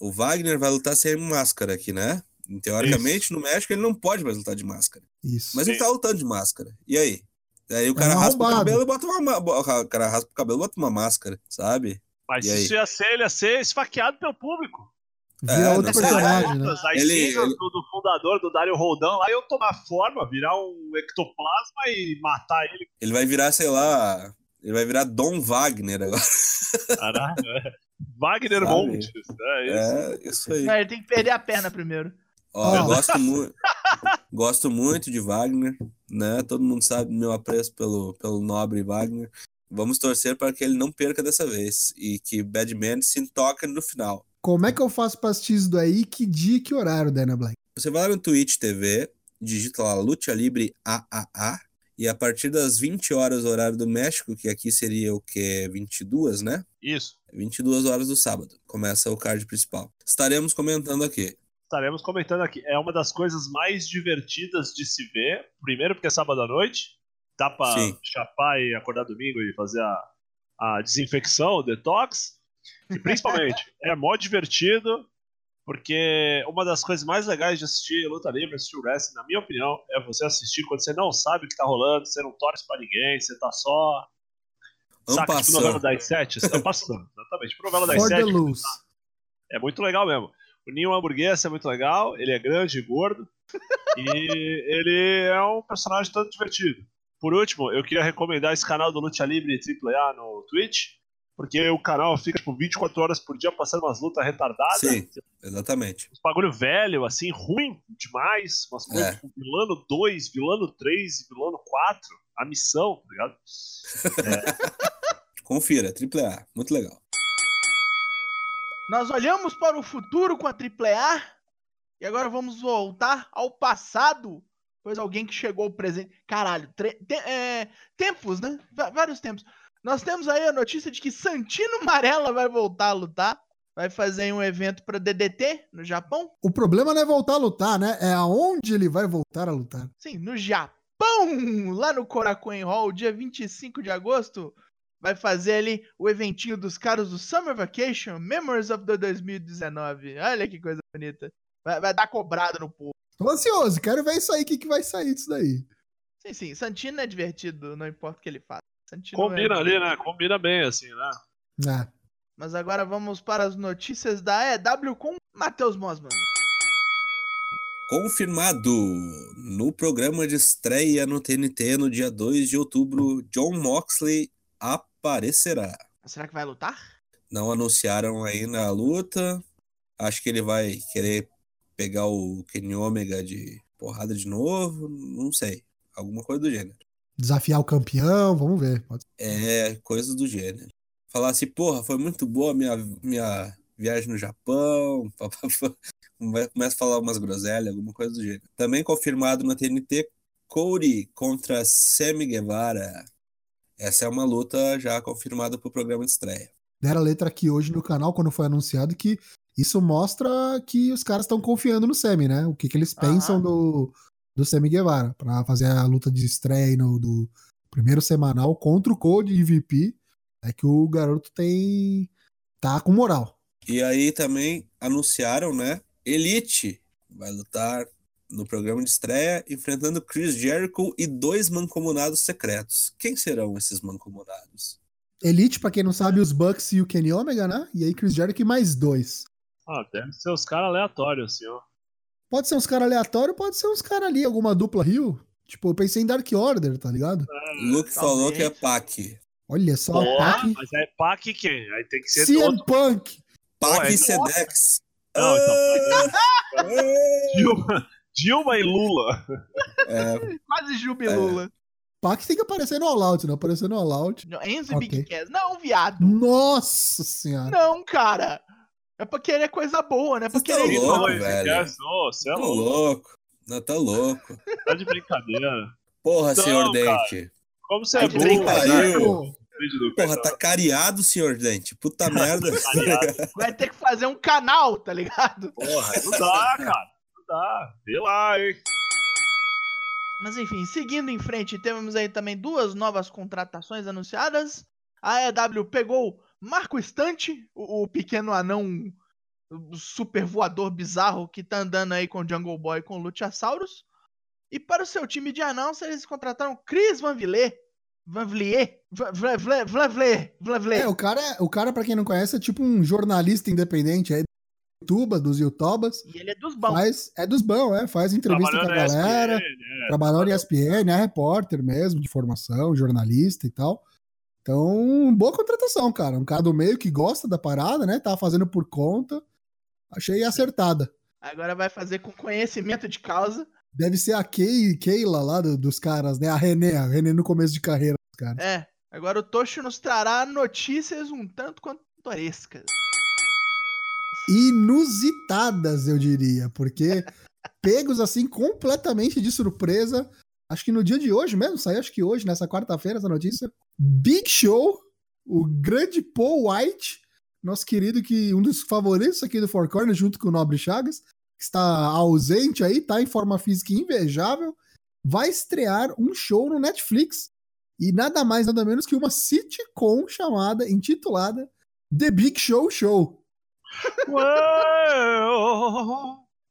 o Wagner vai lutar sem máscara aqui, né? Teoricamente, no México ele não pode mais lutar de máscara. Isso. Mas ele tá lutando de máscara. E aí? Aí o É cara um raspa o cabelo e bota uma ma- O cara raspa o cabelo e bota uma máscara, sabe? Mas E aí? isso ia ser, ele ia ser esfaqueado pelo público. Vira É, outro personagem, né? As Ele- ele- do, do fundador, do Dario Roldão, lá eu tomar forma, virar um ectoplasma e matar ele. Ele vai virar, sei lá. Ele vai virar Dom Wagner agora. Caralho. é. Wagner Sabe? Montes. É isso. É, isso aí. Ele tem que perder a perna primeiro. Ó, eu Ó. gosto muito. gosto muito de Wagner, né? Todo mundo sabe do meu apreço pelo, pelo nobre Wagner. Vamos torcer para que ele não perca dessa vez e que Bad Man se intoque no final. Como é que eu faço pra assistir isso daí? Que dia e que horário, Dana Black? Você vai lá no Twitch TV, digita lá Lucha Libre AAA e a partir das 20 horas horário do México, que aqui seria o que 22, né? Isso. 22 horas do sábado. Começa o card principal. Estaremos comentando aqui. Estaremos comentando aqui. É uma das coisas mais divertidas de se ver. Primeiro, porque é sábado à noite. Dá pra Sim. chapar e acordar domingo e fazer a, a desinfecção, o detox. E principalmente, <laughs> é mó divertido. Porque uma das coisas mais legais de assistir luta livre, assistir wrestling, na minha opinião, é você assistir quando você não sabe o que tá rolando, você não torce pra ninguém, você tá só. Vamos Saca, tipo novela das sete? Você tá passando, exatamente. Tipo novela das For sete. lose. É muito legal mesmo. O Ninho Hamburguesa é muito legal, ele é grande e gordo. <laughs> e ele é um personagem tanto divertido. Por último, eu queria recomendar esse canal do Luta Libre AAA no Twitch, porque o canal fica tipo 24 horas por dia passando umas lutas retardadas. Sim. Exatamente. Uns bagulho velho, assim, ruim demais. Umas coisas É. tipo vilano 2, vilano 3 e vilano 4. A missão, tá ligado? <laughs> Confira, AAA. Muito legal. Nós olhamos para o futuro com a AAA E agora vamos voltar ao passado. Pois alguém que chegou ao presente. Caralho, tre- te- é, tempos, né? Va- vários tempos. Nós temos aí a notícia de que Santino Marella vai voltar a lutar. Vai fazer um evento pra DDT no Japão. O problema não é voltar a lutar, né? É aonde ele vai voltar a lutar. Sim, no Japão, lá no Korakuen Hall, dia 25 de agosto. Vai fazer ali o eventinho dos caras do Summer Vacation, Memories of the 2019. Olha que coisa bonita. Vai, vai dar cobrada no povo. Tô ansioso, quero ver isso aí, o que, que vai sair disso daí. Sim, sim, Santino é divertido, não importa o que ele faça. Santino Combina é... ali, né? Combina bem, assim, né? É. Mas agora vamos para as notícias da EW com Matheus Mosman. Confirmado! No programa de estreia no TNT no dia 2 de outubro, John Moxley aparecerá. Será que vai lutar? Não anunciaram ainda a luta. Acho que ele vai querer pegar o Kenny Omega de porrada de novo. Não sei. Alguma coisa do gênero. Desafiar o campeão, vamos ver. Pode- É, coisa do gênero. Falar assim, porra, foi muito boa a minha, minha viagem no Japão. <laughs> pá, pá, pá. Come- Começa a falar umas groselhas, alguma coisa do gênero. Também confirmado na TNT, Cody contra Sammy Guevara. Essa é uma luta já confirmada pro programa de estreia. Deram a letra aqui hoje no canal, quando foi anunciado, que isso mostra que os caras estão confiando no Semi, né? O que, que eles pensam Aham. do, do Semi Guevara, pra fazer a luta de estreia aí no, do primeiro semanal contra o Code e VP. É que o garoto tem. tá com moral. E aí também anunciaram, né? Elite vai lutar no programa de estreia, enfrentando Chris Jericho e dois mancomunados secretos. Quem serão esses mancomunados? Elite, pra quem não sabe, os Bucks e o Kenny Omega, né? E aí Chris Jericho e mais dois. Ah, deve ser os caras aleatórios, assim, ó. Pode ser uns caras aleatórios, pode ser uns caras ali, alguma dupla Rio. Tipo, eu pensei em Dark Order, tá ligado? Luke falou que é. Pac. Olha só, Porra, Pac. mas é Pac quem? Aí tem que ser CM outro. Punk. Pac é e Sedex. Não, então, Ah! Dilma, Dilma e Lula. É, Quase jubilula. Pac tem que aparecer no All Out, não aparecer no All Out. Enzo e Ok. Big Cass. Não, viado. Nossa senhora. Não, cara. É pra querer coisa boa, né? É pra Vocês querer tão louco, velho. Você é tá louco. louco. Não, tá louco. Tá de brincadeira. Porra, Não, senhor cara. Dente. Como você Tá é de burro, do Porra, tá cariado, senhor Dente. Puta <laughs> merda. Cariado. Vai ter que fazer um canal, tá ligado? Porra, não dá, cara. Não dá. Vê lá, hein. Mas enfim, seguindo em frente, temos aí também duas novas contratações anunciadas. A EW pegou Marco Estante, o, o pequeno anão o super voador bizarro que tá andando aí com Jungle Boy e com Luchasaurus. E para o seu time de announcer, eles contrataram Chris Van Vliet. Van Vliet? Van Vliet? Van Vliet? Van Vliet? É, o cara, é- o cara, pra quem não conhece, é tipo um jornalista independente aí do Tuba, dos Youtubas. E ele é dos bons. Faz, é dos bons, é. Faz entrevista com a galera. ESPN, é. Trabalhou em ESPN, é repórter mesmo, de formação, jornalista e tal. Então, boa contratação, cara. Um cara do meio que gosta da parada, né? Tava fazendo por conta. Achei acertada. Agora vai fazer com conhecimento de causa. Deve ser a Kay, Keila lá do- dos caras, né? A René, a René no começo de carreira dos caras. É, agora o Tocho nos trará notícias um tanto quanto pitorescas. Inusitadas, eu diria, porque <laughs> pegos assim completamente de surpresa. Acho que no dia de hoje mesmo, saiu acho que hoje, nessa quarta-feira, essa notícia. Big Show, o grande Paul White, nosso querido que um dos favoritos aqui do Four Corners, junto com o Nobre Chagas, que está ausente aí, tá em forma física invejável, vai estrear um show no Netflix. E nada mais, nada menos que uma sitcom chamada, intitulada The Big Show Show. Uou!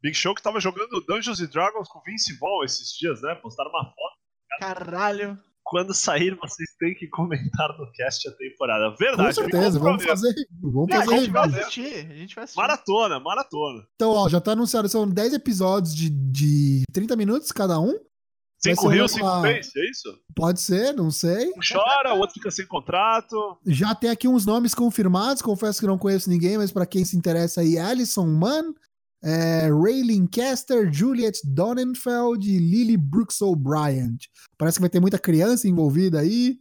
Big Show que tava jogando Dungeons and Dragons com Vince Vaughn esses dias, né? Postaram uma foto. Caralho. Quando sair, vocês têm que comentar no cast a temporada. Com Verdade, certeza, me vamos fazer. Vamos a fazer gente vai assistir. A gente vai assistir. Maratona, maratona. Então, ó, já tá anunciado, são 10 episódios de, de 30 minutos cada um. Cinco ser Rio, uma- cinco Face, é isso? Pode ser, não sei. Um chora, o outro fica sem contrato. Já tem aqui uns nomes confirmados, confesso que não conheço ninguém, mas pra quem se interessa aí, Alison Mann, é, Ray Lancaster, Juliet Donenfeld e Lily Brooks O'Brien. Parece que vai ter muita criança envolvida aí.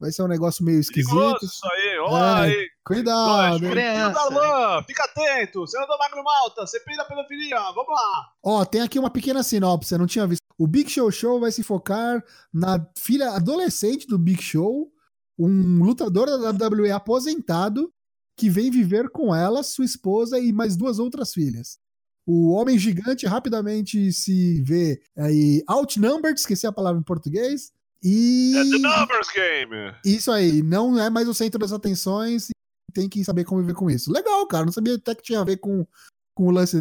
Vai ser um negócio meio esquisito. Isso aí. Olha É. aí. Cuidado. Criança. Fica atento. Senador Magno Malta, CPI da pedofilia. Vamos lá. Ó, tem aqui uma pequena sinopse, eu não tinha visto. O Big Show Show vai se focar na filha adolescente do Big Show, um lutador da WWE aposentado que vem viver com ela, sua esposa e mais duas outras filhas. O homem gigante rapidamente se vê aí outnumbered, esqueci a palavra em português, e É the numbers game. isso aí, não é mais o centro das atenções e tem que saber conviver com isso. Legal, cara, não sabia até que tinha a ver com, com o lance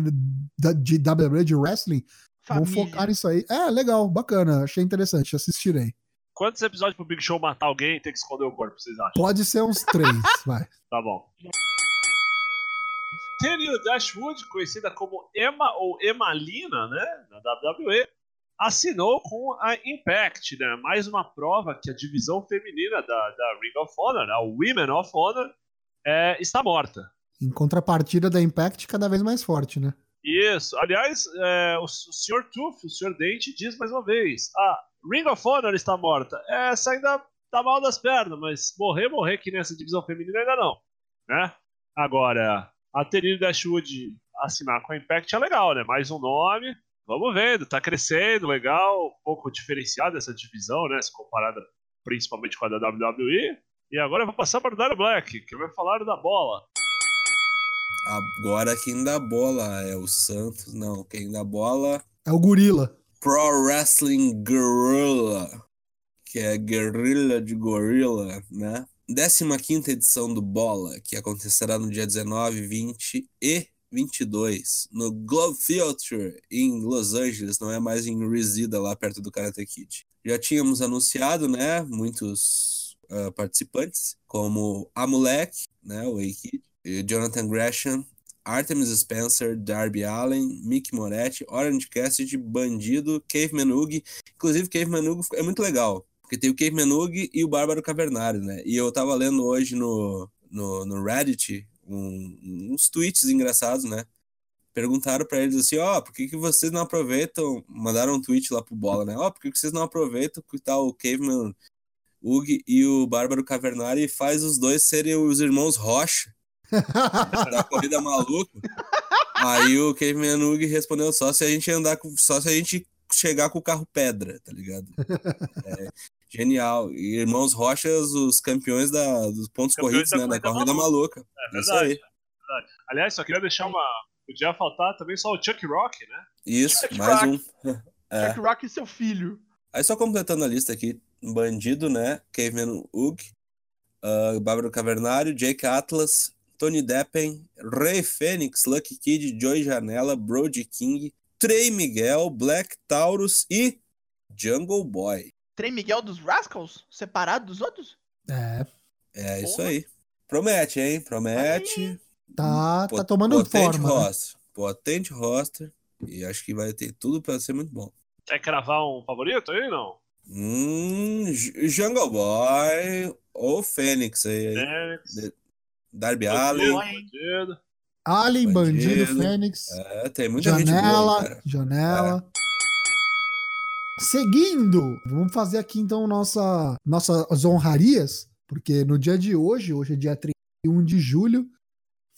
da- de WWE, de wrestling. Vou Família. focar nisso aí. É, legal, bacana, achei interessante, assistirei. Quantos episódios pro Big Show matar alguém e ter que esconder o corpo, vocês acham? Pode ser uns três, <laughs> vai. Tá bom. Tenille Dashwood, conhecida como Emma ou Emalina, né, na WWE, assinou com a Impact, né, mais uma prova que a divisão feminina da, da Ring of Honor, a Women of Honor, é, está morta. Em contrapartida da Impact, cada vez mais forte, né? Isso. Aliás, é, o, o Sr. Tooth, o Sr. Dente, diz mais uma vez: a Ring of Honor está morta. Essa ainda tá mal das pernas, mas morrer, morrer que nessa divisão feminina ainda não. Né? Agora, a Tenille Dashwood assinar com a Impact é legal, né? Mais um nome. Vamos vendo, tá crescendo, legal, um pouco diferenciada essa divisão, né? Se comparada principalmente com a da WWE. E agora eu vou passar para o Dana Black, que vai falar da bola. Agora quem dá bola é o Santos. Não, quem dá bola É o gorila. Pro Wrestling Guerrilla, que é guerrilha de gorila, né? 15 edição do Bola, que acontecerá no dia 19, 20 e 22, no Globe Theatre, em Los Angeles, não é mais em Reseda, lá perto do Karate Kid. Já tínhamos anunciado, né, muitos ah, participantes, como a Moleque, né, o A-Kid, Jonathan Gresham, Artemis Spencer, Darby Allen, Mick Moretti, Orange Cassidy, Bandido, Caveman Hugh. Inclusive, Caveman Hugh é muito legal, porque tem o Caveman Hugh e o Bárbaro Cavernário, né? E eu tava lendo hoje no, no, no Reddit um- uns tweets engraçados, né? Perguntaram pra eles assim, ó, por que, que vocês não aproveitam? Mandaram um tweet lá pro Bola, né? Ó, por que, que vocês não aproveitam que tá o Caveman Hugh e o Bárbaro Cavernário e faz os dois serem os irmãos Rocha? <laughs> da corrida maluca. Aí o Caveman Hugh respondeu só se a gente andar com, só se a gente chegar com o carro pedra, tá ligado? É, genial. E Irmãos Rochas, os campeões da, dos pontos Campeões corridos, da né? Da corrida corrida maluca. É Isso verdade. aí. verdade. Aliás, só queria deixar uma. Podia faltar também só o Chuck Rock, né? Isso, Chuck mais Rock. um. <laughs> É. Chuck Rock e seu filho. Aí só completando a lista aqui, Bandido, né? Caveman Hugh, uh, Bárbaro Cavernário, Jake Atlas, Tony Deppen, Ray Fênix, Lucky Kid, Joey Janela, Brody King, Trey Miguel, Black Taurus e Jungle Boy. Trem Miguel dos Rascals? Separado dos outros? É, É isso Porra. aí. Promete, hein? Promete. tá, tá Pot- tomando potente forma. né? roster. Potente roster. E acho que vai ter tudo pra ser muito bom. Quer cravar um favorito aí, não? Hum, Jungle Boy ou Fênix aí. Fênix, Darby Allen. Alien, Bandido, Bandido. Fênix, É, tem muita gente boa, Janela. Janela. Seguindo, vamos fazer aqui então nossa, nossas honrarias, porque no dia de hoje, hoje é dia 31 de julho,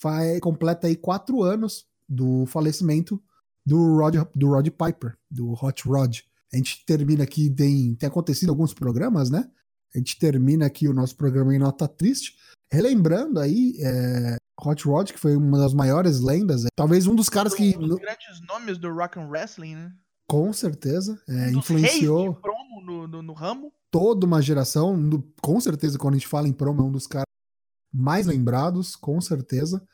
vai, completa aí quatro anos do falecimento do Rod, do Rod Piper, do Hot Rod. A gente termina aqui, tem, tem acontecido alguns programas, né? A gente termina aqui o nosso programa em nota triste, relembrando aí é, Hot Rod, que foi uma das maiores lendas, talvez um dos caras que Um dos grandes nomes do rock and wrestling, né? com certeza é, Um dos reis influenciou de promo no, no, no ramo. toda uma geração. um com certeza, quando a gente fala em promo, é um dos caras mais lembrados, com certeza.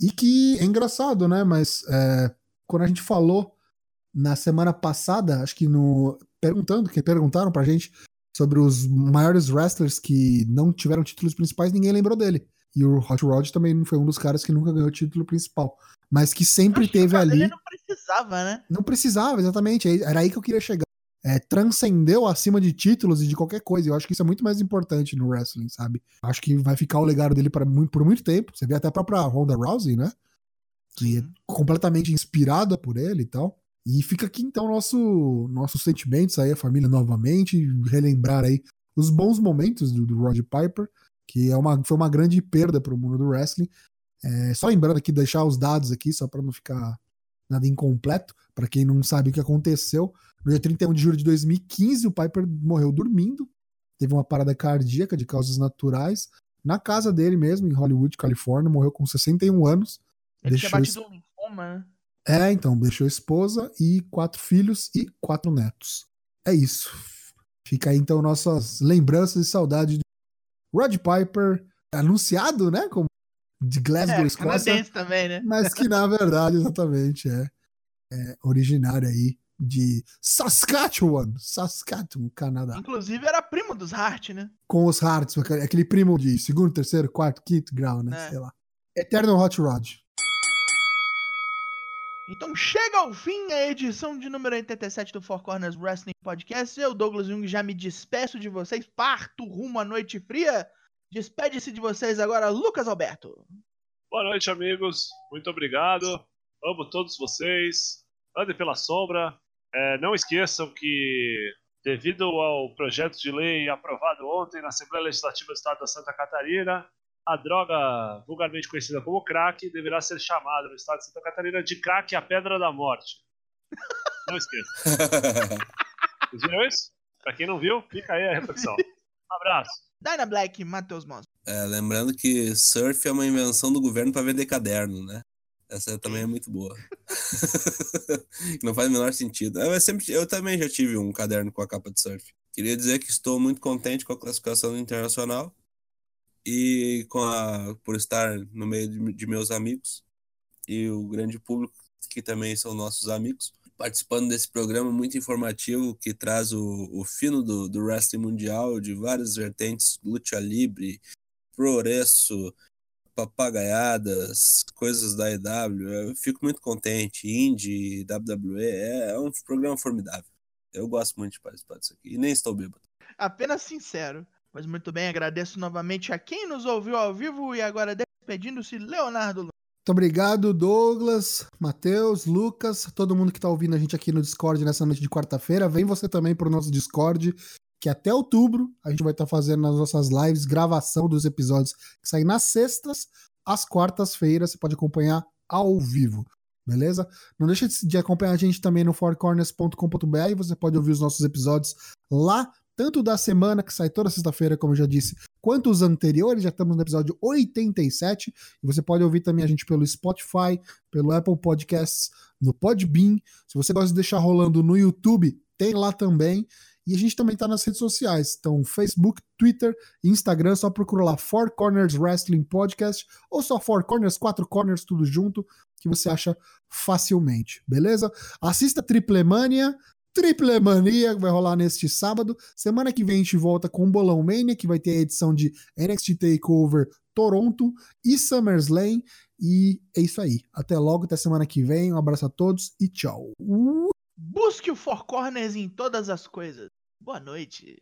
E que é engraçado, né? Mas é, quando a gente falou na semana passada, acho que no. Perguntando, que perguntaram pra gente sobre os maiores wrestlers que não tiveram títulos principais, ninguém lembrou dele. E o Hot Rod também foi um dos caras que nunca ganhou título principal. Mas que sempre Acho que teve mas ali. Ele não precisava, né? Não precisava, exatamente. é- Era aí que eu queria chegar. É, transcendeu acima de títulos e de qualquer coisa. Eu acho que isso é muito mais importante no wrestling, sabe? Acho que vai ficar o legado dele pra, por muito tempo. Você vê até a própria Ronda Rousey, né? Que é completamente inspirada por ele e tal. E fica aqui então nosso, nossos sentimentos aí, a família novamente, relembrar aí os bons momentos do, do Rod Piper. Que é uma, foi uma grande perda para o mundo do wrestling. É, só lembrando aqui, deixar os dados aqui, só para não ficar nada incompleto, para quem não sabe o que aconteceu. No dia 31 de julho de 2015, o Piper morreu dormindo, teve uma parada cardíaca de causas naturais, na casa dele mesmo, em Hollywood, Califórnia, morreu com 61 anos. Ele tinha batido um linfoma, né? É, então, deixou esposa e quatro filhos e quatro netos. É isso. Fica aí então nossas lembranças e saudade de Rod Piper, anunciado, né, como de Glasgow, é, Escócia. também, né? Mas que na verdade, exatamente, é, é originário aí de Saskatchewan, Saskatchewan, Canadá. Inclusive era primo dos Hart, né? Com os Harts, aquele primo de segundo, terceiro, quarto, quinto grau, né? É. Sei lá. Eternal Hot Rod. Então chega ao fim a edição de número 87 do Four Corners Wrestling Podcast. Eu, Douglas Jung, já me despeço de vocês, parto rumo à noite fria. Despede-se de vocês agora, Lucas Alberto. Boa noite, amigos. Muito obrigado. Amo todos vocês. Andem pela sombra. É, não esqueçam que, devido ao projeto de lei aprovado ontem na Assembleia Legislativa do Estado da Santa Catarina, a droga vulgarmente conhecida como crack deverá ser chamada no estado de Santa Catarina de crack a pedra da morte. Não esqueça. <laughs> Vocês viram isso? Pra quem não viu, fica aí a reflexão. Um abraço. Dyna Black, Matheus Monstro. É, lembrando que surf é uma invenção do governo para vender caderno, né? Essa também é muito boa. <laughs> não faz o menor sentido. Eu, sempre, eu também já tive um caderno com a capa de surf. Queria dizer que estou muito contente com a classificação internacional e com a, por estar no meio de, de, meus amigos e o grande público que também são nossos amigos, participando desse programa muito informativo que traz o, o fino do, do wrestling mundial de várias vertentes, luta livre, progresso, papagaiadas, coisas da EW. Eu fico muito contente. Indie, WWE, é, é um programa formidável. Eu gosto muito de participar disso aqui. E nem estou bêbado. Apenas sincero. Mas muito bem, agradeço novamente a quem nos ouviu ao vivo e agora despedindo-se, Leonardo. Muito obrigado, Douglas, Matheus, Lucas, todo mundo que está ouvindo a gente aqui no Discord nessa noite de quarta-feira. Vem você também para o nosso Discord, que até outubro a gente vai estar tá fazendo nas nossas lives gravação dos episódios que saem nas sextas, às quartas-feiras. Você pode acompanhar ao vivo. Beleza? Não deixe de acompanhar a gente também no fourcorners.com.br. Você pode ouvir os nossos episódios lá tanto da semana, que sai toda sexta-feira, como eu já disse, quanto os anteriores. Já estamos no episódio 87. E você pode ouvir também a gente pelo Spotify, pelo Apple Podcasts, no Podbean. Se você gosta de deixar rolando no YouTube, tem lá também. E a gente também está nas redes sociais. Então, Facebook, Twitter, Instagram, só procura lá Four Corners Wrestling Podcast ou só Four Corners, Quatro Corners, tudo junto, que você acha facilmente, beleza? Assista Triplemania, Triple Mania, que vai rolar neste sábado. Semana que vem a gente volta com o Bolão Mania, que vai ter a edição de NXT TakeOver Toronto e SummerSlam. E é isso aí. Até logo, até semana que vem. Um abraço a todos e tchau. Busque o Four Corners em todas as coisas. Boa noite.